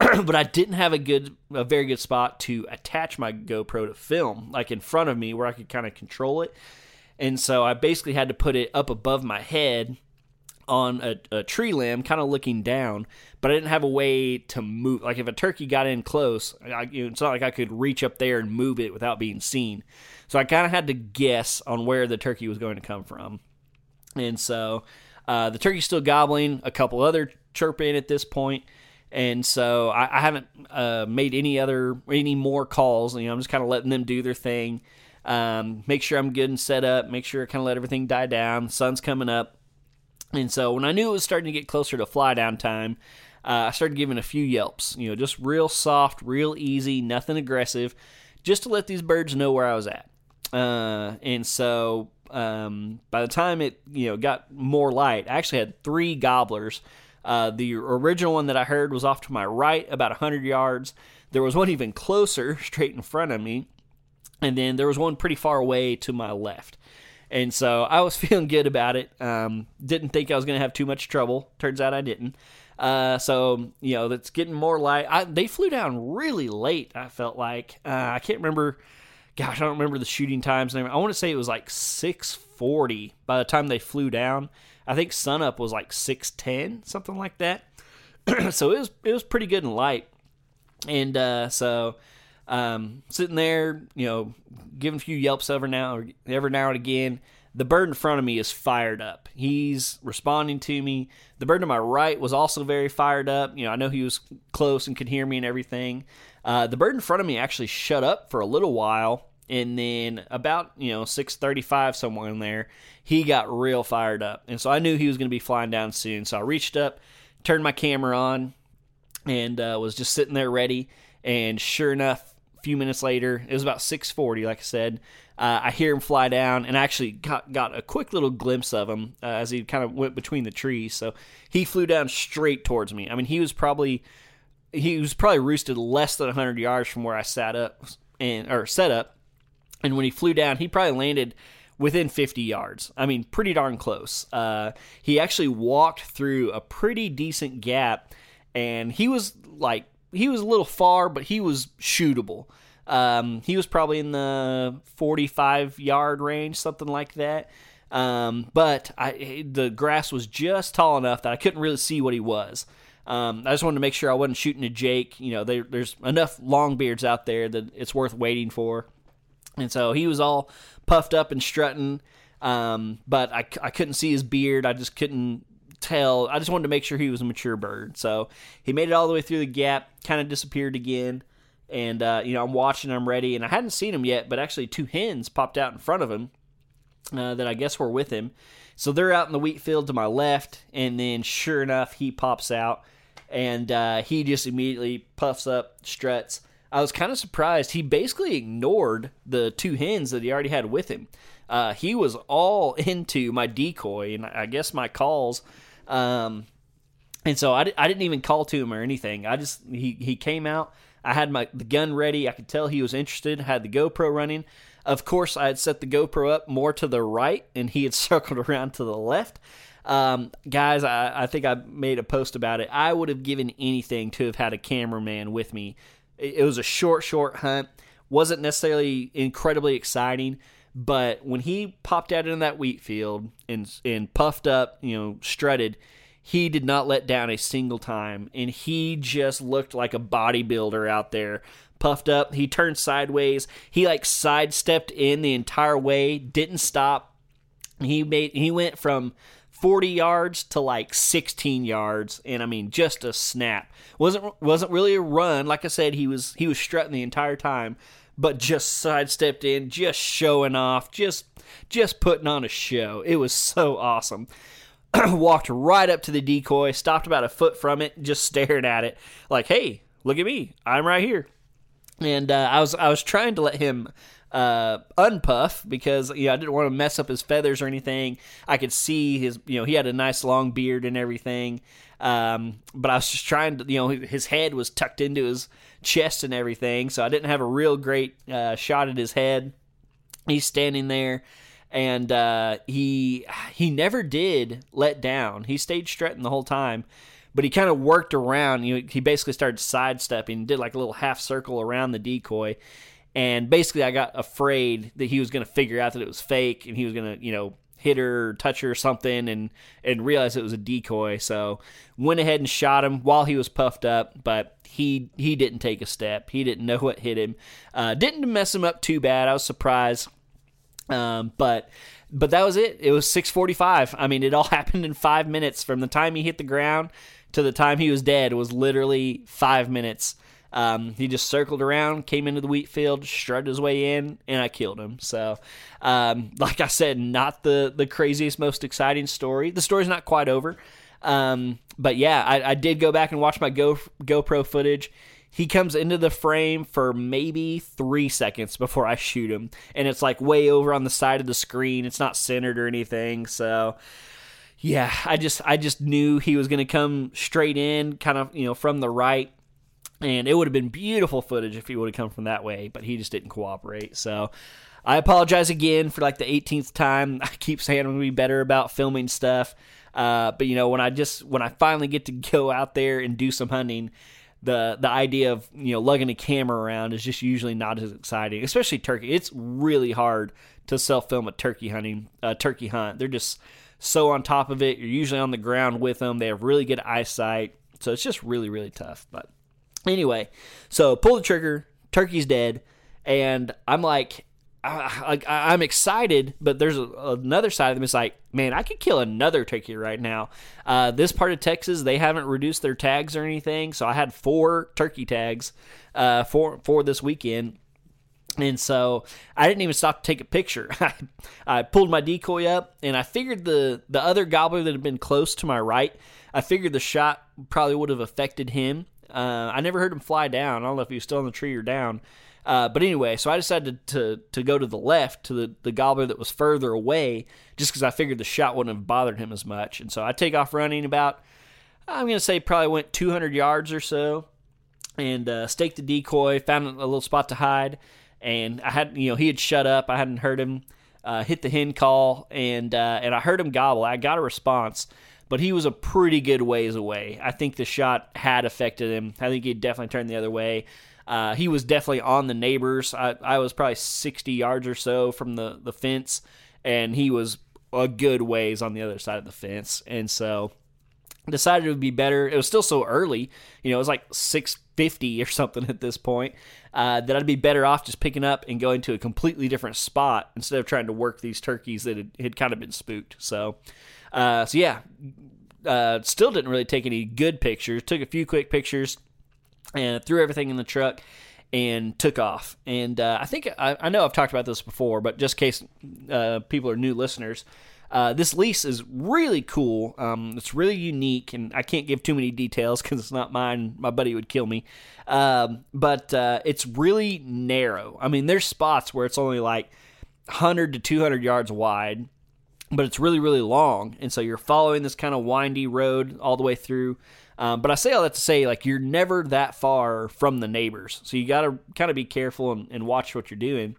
but I didn't have a good, a very good spot to attach my GoPro to film, like in front of me where I could kind of control it. And so I basically had to put it up above my head on a, a tree limb, kind of looking down. But I didn't have a way to move. Like if a turkey got in close, I, it's not like I could reach up there and move it without being seen. So I kind of had to guess on where the turkey was going to come from. And so uh, the turkey's still gobbling. A couple other chirping at this point and so I, I haven't uh, made any other any more calls. You know, I'm just kind of letting them do their thing. Um, make sure I'm good and set up. Make sure I kind of let everything die down. Sun's coming up, and so when I knew it was starting to get closer to fly down time, uh, I started giving a few yelps. You know, just real soft, real easy, nothing aggressive, just to let these birds know where I was at. Uh, and so um, by the time it you know got more light, I actually had three gobblers uh, the original one that I heard was off to my right, about 100 yards. There was one even closer, straight in front of me. And then there was one pretty far away to my left. And so I was feeling good about it. Um, didn't think I was going to have too much trouble. Turns out I didn't. Uh, so, you know, that's getting more light. I, they flew down really late, I felt like. Uh, I can't remember. Gosh, I don't remember the shooting times. I want to say it was like 640 by the time they flew down. I think sunup was like 610, something like that. so it was it was pretty good and light. And uh, so um, sitting there, you know, giving a few yelps every now every now and again. The bird in front of me is fired up. He's responding to me. The bird to my right was also very fired up. You know, I know he was close and could hear me and everything. Uh, the bird in front of me actually shut up for a little while and then about you know 6:35 somewhere in there, he got real fired up, and so I knew he was going to be flying down soon. So I reached up, turned my camera on, and uh, was just sitting there ready. And sure enough, a few minutes later, it was about 6:40, like I said. Uh, I hear him fly down, and I actually got got a quick little glimpse of him uh, as he kind of went between the trees. So he flew down straight towards me. I mean, he was probably he was probably roosted less than 100 yards from where I sat up and or set up and when he flew down, he probably landed within 50 yards. I mean, pretty darn close. Uh, he actually walked through a pretty decent gap, and he was like, he was a little far, but he was shootable. Um, he was probably in the 45 yard range, something like that. Um, but I, the grass was just tall enough that I couldn't really see what he was. Um, I just wanted to make sure I wasn't shooting a Jake. You know, there, there's enough long beards out there that it's worth waiting for. And so he was all puffed up and strutting, um, but I, I couldn't see his beard. I just couldn't tell. I just wanted to make sure he was a mature bird. So he made it all the way through the gap, kind of disappeared again. And, uh, you know, I'm watching, I'm ready, and I hadn't seen him yet, but actually two hens popped out in front of him uh, that I guess were with him. So they're out in the wheat field to my left, and then sure enough, he pops out, and uh, he just immediately puffs up, struts, I was kind of surprised. He basically ignored the two hens that he already had with him. Uh, he was all into my decoy and I guess my calls. Um, and so I, I didn't even call to him or anything. I just he he came out. I had my the gun ready. I could tell he was interested. Had the GoPro running. Of course, I had set the GoPro up more to the right, and he had circled around to the left. Um, guys, I, I think I made a post about it. I would have given anything to have had a cameraman with me it was a short, short hunt. Wasn't necessarily incredibly exciting, but when he popped out in that wheat field and and puffed up, you know, strutted, he did not let down a single time, and he just looked like a bodybuilder out there. Puffed up, he turned sideways. He like sidestepped in the entire way, didn't stop. He made he went from 40 yards to like 16 yards and I mean just a snap. Wasn't wasn't really a run. Like I said, he was he was strutting the entire time, but just sidestepped in, just showing off, just just putting on a show. It was so awesome. Walked right up to the decoy, stopped about a foot from it, just stared at it like, "Hey, look at me. I'm right here." And uh, I was I was trying to let him uh, unpuff because you know I didn't want to mess up his feathers or anything. I could see his you know he had a nice long beard and everything, um, but I was just trying to you know his head was tucked into his chest and everything, so I didn't have a real great uh, shot at his head. He's standing there and uh, he he never did let down. He stayed strutting the whole time, but he kind of worked around. You know, he basically started sidestepping, did like a little half circle around the decoy, and basically I got afraid that he was going to figure out that it was fake and he was going to you know hit her, or touch her, or something, and and realize it was a decoy. So went ahead and shot him while he was puffed up, but he he didn't take a step. He didn't know what hit him. Uh, didn't mess him up too bad. I was surprised. Um, but but that was it. It was 6:45. I mean, it all happened in 5 minutes from the time he hit the ground to the time he was dead. Was literally 5 minutes. Um, he just circled around, came into the wheat field, strutted his way in, and I killed him. So, um, like I said, not the the craziest, most exciting story. The story's not quite over, um, but yeah, I, I, did go back and watch my Go GoPro footage. He comes into the frame for maybe three seconds before I shoot him, and it's like way over on the side of the screen. It's not centered or anything, so yeah, I just I just knew he was going to come straight in, kind of you know from the right, and it would have been beautiful footage if he would have come from that way, but he just didn't cooperate. So I apologize again for like the 18th time. I keep saying I'm going to be better about filming stuff, uh, but you know when I just when I finally get to go out there and do some hunting the the idea of you know lugging a camera around is just usually not as exciting, especially turkey. It's really hard to self film a turkey hunting a turkey hunt. They're just so on top of it. You're usually on the ground with them. They have really good eyesight, so it's just really really tough. But anyway, so pull the trigger. Turkey's dead, and I'm like, I, I, am excited, but there's a, another side of them. It's like, man, I could kill another turkey right now. Uh, this part of Texas, they haven't reduced their tags or anything, so I had four turkey tags uh, for for this weekend. And so I didn't even stop to take a picture. I pulled my decoy up, and I figured the the other gobbler that had been close to my right, I figured the shot probably would have affected him. Uh, I never heard him fly down. I don't know if he was still in the tree or down. Uh, but anyway, so I decided to, to, to go to the left to the, the gobbler that was further away, just because I figured the shot wouldn't have bothered him as much. And so I take off running about, I'm to say probably went 200 yards or so, and uh, staked the decoy, found a little spot to hide, and I had you know he had shut up. I hadn't heard him uh, hit the hen call, and uh, and I heard him gobble. I got a response but he was a pretty good ways away. I think the shot had affected him. I think he definitely turned the other way. Uh, he was definitely on the neighbors. I, I was probably 60 yards or so from the, the fence, and he was a good ways on the other side of the fence. And so decided it would be better. It was still so early, you know, it was like 650 or something at this point, uh, that I'd be better off just picking up and going to a completely different spot instead of trying to work these turkeys that had, had kind of been spooked. So, uh, so yeah, uh, still didn't really take any good pictures. Took a few quick pictures and threw everything in the truck and took off. And uh, I think I, I, know I've talked about this before, but just in case uh, people are new listeners, uh, this lease is really cool. Um, it's really unique, and I can't give too many details because it's not mine. My buddy would kill me. Um, but uh, it's really narrow. I mean, there's spots where it's only like 100 to 200 yards wide, but it's really, really long. And so you're following this kind of windy road all the way through. Um, but I say all that to say, like, you're never that far from the neighbors. So you got to kind of be careful and, and, watch what you're doing.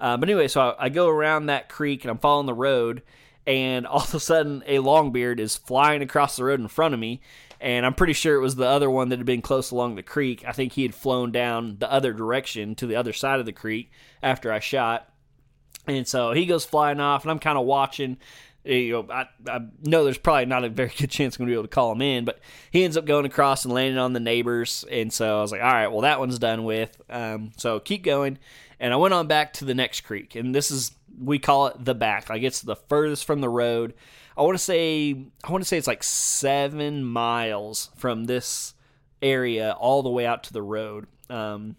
Uh, but anyway, so I, I, go around that creek and I'm following the road, and all of a sudden, a longbeard is flying across the road in front of me. And I'm pretty sure it was the other one that had been close along the creek. I think he had flown down the other direction to the other side of the creek after I shot. And so he goes flying off, and I'm kind of watching you know, I, I know there's probably not a very good chance I'm to be able to call him in, but he ends up going across and landing on the neighbors. And so I was like, all right, well, that one's done with. Um, so keep going. And I went on back to the next creek. And this is, we call it the back. Like it's the furthest from the road. I want to say, I want to say it's like seven miles from this area all the way out to the road. Um,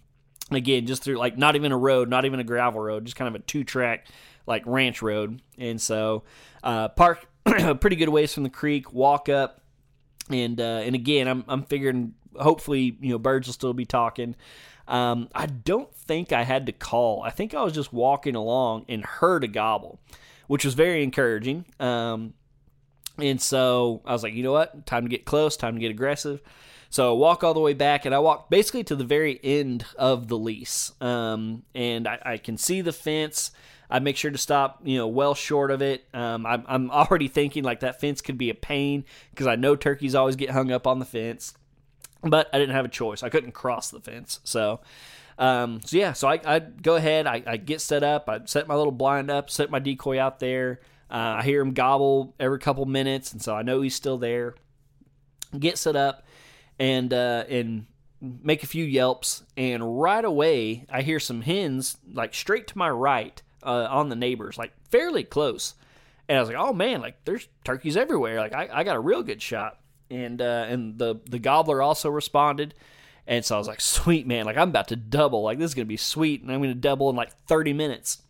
again, just through like not even a road, not even a gravel road, just kind of a two track like ranch road. And so uh, park pretty good ways from the creek, walk up, and uh, and again, I'm I'm figuring hopefully you know birds will still be talking. Um, I don't think I had to call. I think I was just walking along and heard a gobble, which was very encouraging. Um, and so I was like, you know what? Time to get close, time to get aggressive. So I walk all the way back, and I walk basically to the very end of the lease. Um, and I, I, can see the fence. I make sure to stop, you know, well short of it. Um, I'm, I'm already thinking like that fence could be a pain because I know turkeys always get hung up on the fence. But I didn't have a choice. I couldn't cross the fence. So, um, so yeah, so I, I go ahead. I, I, get set up. I set my little blind up, set my decoy out there. Uh, I hear him gobble every couple minutes, and so I know he's still there. Get set up, and uh, and make a few yelps, and right away I hear some hens like straight to my right uh, on the neighbors, like fairly close. And I was like, oh man, like there's turkeys everywhere. Like I, I got a real good shot. And uh, and the the gobbler also responded. And so I was like, sweet man, like I'm about to double. Like this is gonna be sweet, and I'm gonna double in like 30 minutes.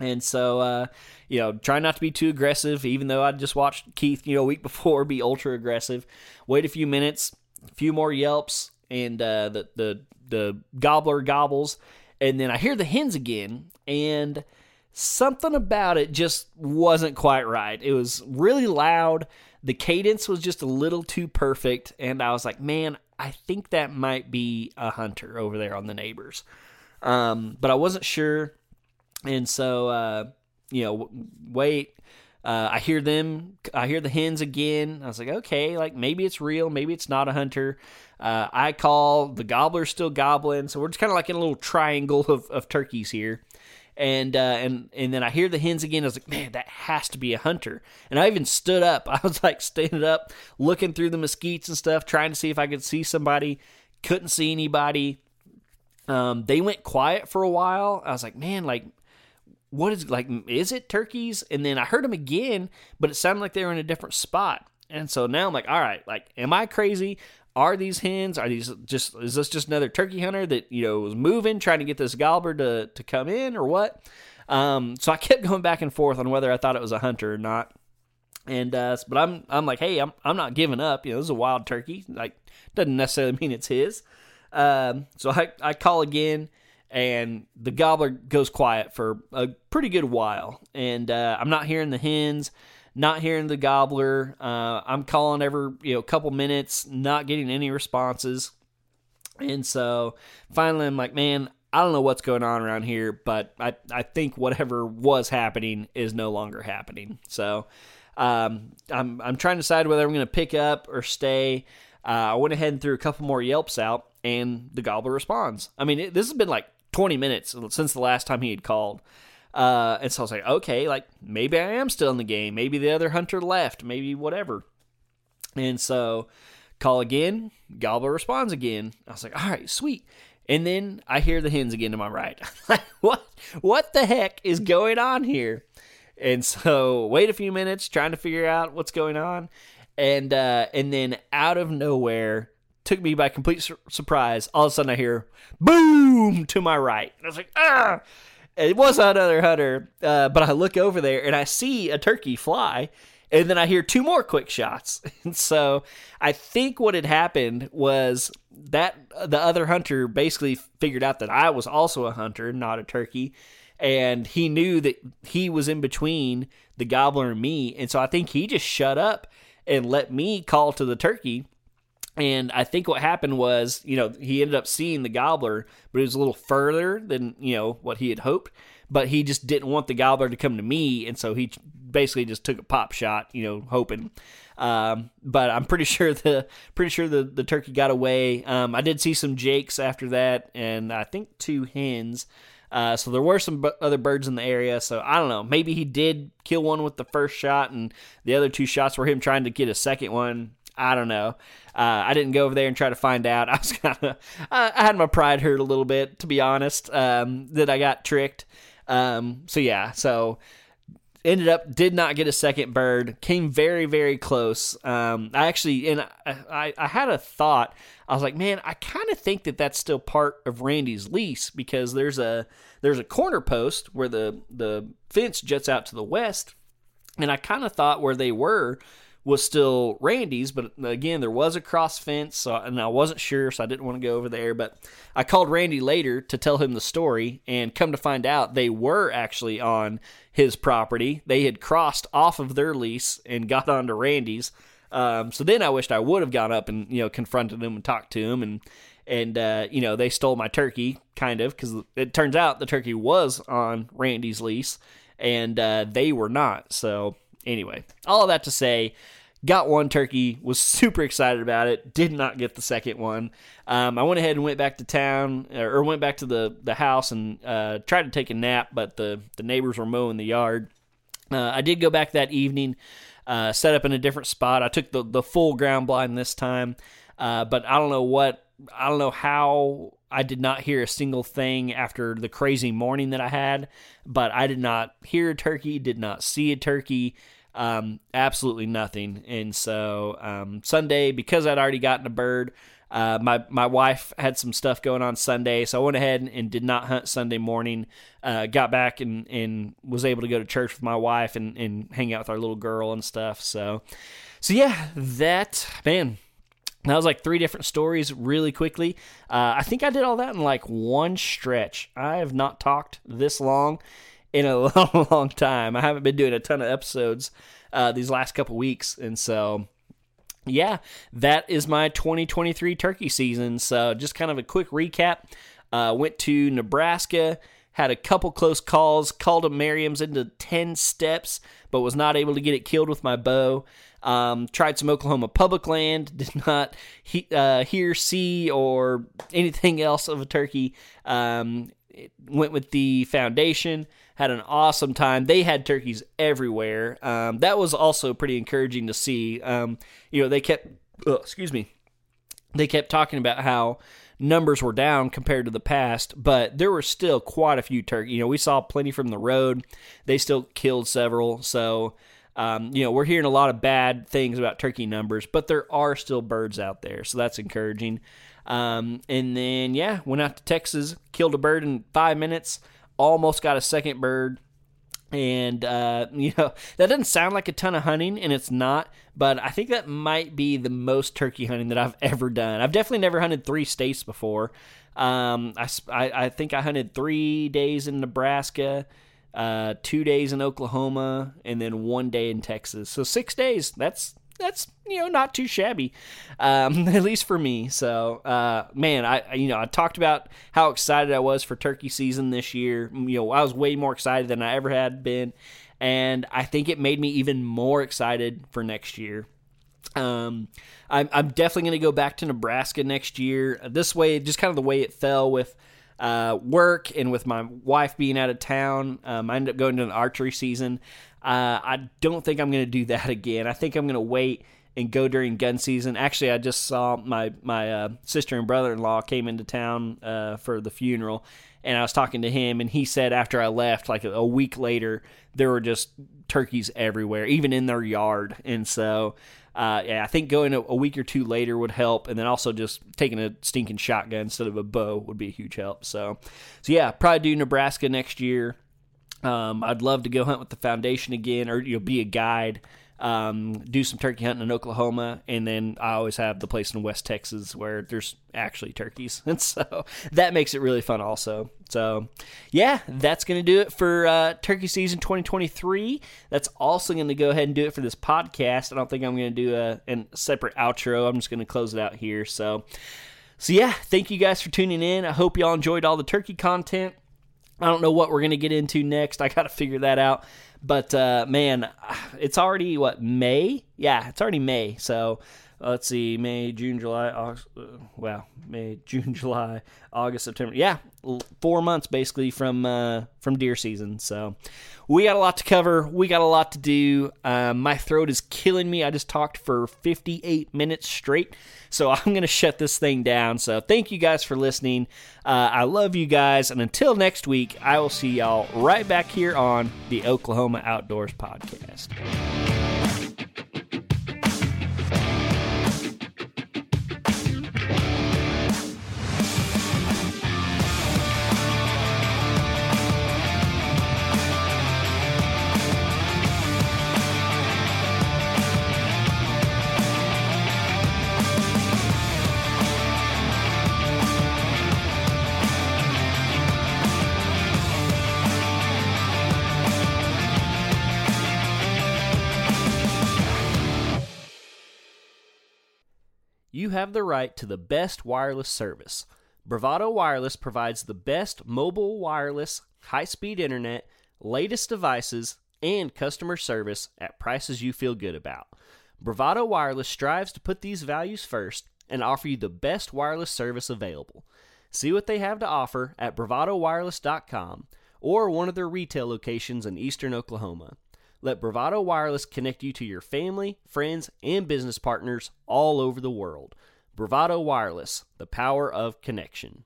And so, uh, you know, try not to be too aggressive, even though I just watched Keith, you know, a week before be ultra aggressive. Wait a few minutes, few more yelps, and uh, the the the gobbler gobbles, and then I hear the hens again, and something about it just wasn't quite right. It was really loud. The cadence was just a little too perfect, and I was like, man, I think that might be a hunter over there on the neighbors. Um, but I wasn't sure, and so uh, you know, wait. Uh, I hear them. I hear the hens again. I was like, okay, like maybe it's real, maybe it's not a hunter. Uh, I call the gobbler still gobbling, so we're just kind of like in a little triangle of, of turkeys here. And uh, and and then I hear the hens again. I was like, man, that has to be a hunter. And I even stood up. I was like standing up, looking through the mesquites and stuff, trying to see if I could see somebody. Couldn't see anybody. Um, they went quiet for a while. I was like, man, like what is like is it turkeys? And then i heard them again but it sounded like they were in a different spot. And so now i'm like all right like am i crazy? Are these hens are these just is this just another turkey hunter that you know was moving trying to get this gobbler to to come in or what? Um so i kept going back and forth on whether i thought it was a hunter or not. And uh but i'm i'm like hey i'm i'm not giving up. You know this is a wild turkey. Like doesn't necessarily mean it's his. Um so i i call again and the gobbler goes quiet for a pretty good while. And uh, I'm not hearing the hens, not hearing the gobbler. Uh, I'm calling every you know couple minutes, not getting any responses. And so finally, I'm like, man, I don't know what's going on around here, but I, I think whatever was happening is no longer happening. So um, I'm, I'm trying to decide whether I'm going to pick up or stay. Uh, I went ahead and threw a couple more yelps out, and the gobbler responds. I mean, it, this has been like 20 minutes since the last time he had called. Uh, and so I was like, okay, like maybe I am still in the game. Maybe the other hunter left. Maybe whatever. And so call again. Gobbler responds again. I was like, all right, sweet. And then I hear the hens again to my right. what? What the heck is going on here? And so wait a few minutes, trying to figure out what's going on, and uh, and then out of nowhere, took me by complete sur- surprise. All of a sudden, I hear boom to my right. And I was like, ah! It was another hunter, uh, but I look over there and I see a turkey fly, and then I hear two more quick shots. And so I think what had happened was that the other hunter basically figured out that I was also a hunter, not a turkey, and he knew that he was in between the gobbler and me, and so I think he just shut up and let me call to the turkey and I think what happened was, you know, he ended up seeing the gobbler, but it was a little further than, you know, what he had hoped. But he just didn't want the gobbler to come to me. And so he basically just took a pop shot, you know, hoping. Um, but I'm pretty sure the pretty sure the, the turkey got away. Um, I did see some jakes after that, and I think two hens. Uh, so there were some b- other birds in the area. So I don't know. Maybe he did kill one with the first shot, and the other two shots were him trying to get a second one. I don't know. Uh, I didn't go over there and try to find out. I was kind of, I, I, had my pride hurt a little bit, to be honest, um, that I got tricked. Um, so yeah, so ended up did not get a second bird. Came very very close. Um, I actually and I, I, I had a thought. I was like, man, I kind of think that that's still part of Randy's lease because there's a there's a corner post where the the fence juts out to the west, and I kind of thought where they were was still Randy's, but again, there was a cross fence, so, and I wasn't sure, so I didn't want to go over there. But I called Randy later to tell him the story, and come to find out, they were actually on his property. They had crossed off of their lease and got onto Randy's. Um, so then I wished I would have gone up and you know confronted him and talked to him and and uh, you know they stole my turkey kind of because it turns out the turkey was on Randy's lease and uh, they were not. So anyway, all of that to say, got one turkey, was super excited about it, did not get the second one. Um, I went ahead and went back to town or went back to the, the house and uh, tried to take a nap, but the, the neighbors were mowing the yard. Uh, I did go back that evening, uh, set up in a different spot. I took the, the full ground blind this time, uh, but I don't know what, I don't know how I did not hear a single thing after the crazy morning that I had, but I did not hear a turkey, did not see a turkey um, absolutely nothing. And so um, Sunday, because I'd already gotten a bird, uh, my my wife had some stuff going on Sunday, so I went ahead and, and did not hunt Sunday morning. Uh, got back and, and was able to go to church with my wife and, and hang out with our little girl and stuff. So, so yeah, that man, that was like three different stories really quickly. Uh, I think I did all that in like one stretch. I have not talked this long in a long, long time. I haven't been doing a ton of episodes uh, these last couple weeks, and so yeah, that is my 2023 turkey season. So just kind of a quick recap. Uh, went to Nebraska, had a couple close calls, called a Merriam's into 10 steps, but was not able to get it killed with my bow. Um, tried some Oklahoma public land, did not he, uh, hear, see, or anything else of a turkey. Um, went with the foundation had an awesome time. They had turkeys everywhere. Um, that was also pretty encouraging to see. Um, you know, they kept, oh, excuse me, they kept talking about how numbers were down compared to the past, but there were still quite a few turkeys. You know, we saw plenty from the road. They still killed several. So, um, you know, we're hearing a lot of bad things about turkey numbers, but there are still birds out there. So that's encouraging. Um, and then, yeah, went out to Texas, killed a bird in five minutes almost got a second bird. And, uh, you know, that doesn't sound like a ton of hunting, and it's not, but I think that might be the most turkey hunting that I've ever done. I've definitely never hunted three states before. Um, I, I, I think I hunted three days in Nebraska, uh, two days in Oklahoma, and then one day in Texas. So six days. That's that's you know not too shabby, um, at least for me. So uh, man, I you know I talked about how excited I was for turkey season this year. You know I was way more excited than I ever had been, and I think it made me even more excited for next year. Um, I'm, I'm definitely going to go back to Nebraska next year. This way, just kind of the way it fell with uh, work and with my wife being out of town. Um, I ended up going to an archery season. Uh, I don't think I'm going to do that again. I think I'm going to wait and go during gun season. Actually, I just saw my my uh, sister and brother in law came into town uh, for the funeral, and I was talking to him, and he said after I left, like a week later, there were just turkeys everywhere, even in their yard, and so. Uh, yeah, I think going a, a, week or two later would help, and then also just taking a stinking shotgun instead of a bow would be a huge help. So, so yeah, probably do Nebraska next year. Um, I'd love to go hunt with the foundation again, or you know, be a guide. Um, do some turkey hunting in Oklahoma, and then I always have the place in West Texas where there's actually turkeys, and so that makes it really fun, also. So, yeah, that's going to do it for uh, turkey season 2023. That's also going to go ahead and do it for this podcast. I don't think I'm going to do a, a separate outro. I'm just going to close it out here. So, so yeah, thank you guys for tuning in. I hope y'all enjoyed all the turkey content. I don't know what we're going to get into next. I got to figure that out. But uh, man, it's already what May? Yeah, it's already May. So let's see, May, June, July, August, uh, well, May, June, July, August, September. Yeah, four months basically from uh, from deer season. So we got a lot to cover. We got a lot to do. Um, my throat is killing me. I just talked for 58 minutes straight. So I'm to shut this thing down. So thank you guys for listening. Uh, I love you guys. And until next week, I will see y'all right back here on the Oklahoma Outdoors Podcast. Have the right to the best wireless service. Bravado Wireless provides the best mobile wireless, high speed internet, latest devices, and customer service at prices you feel good about. Bravado Wireless strives to put these values first and offer you the best wireless service available. See what they have to offer at bravadowireless.com or one of their retail locations in eastern Oklahoma. Let Bravado Wireless connect you to your family, friends, and business partners all over the world. Bravado Wireless, the power of connection.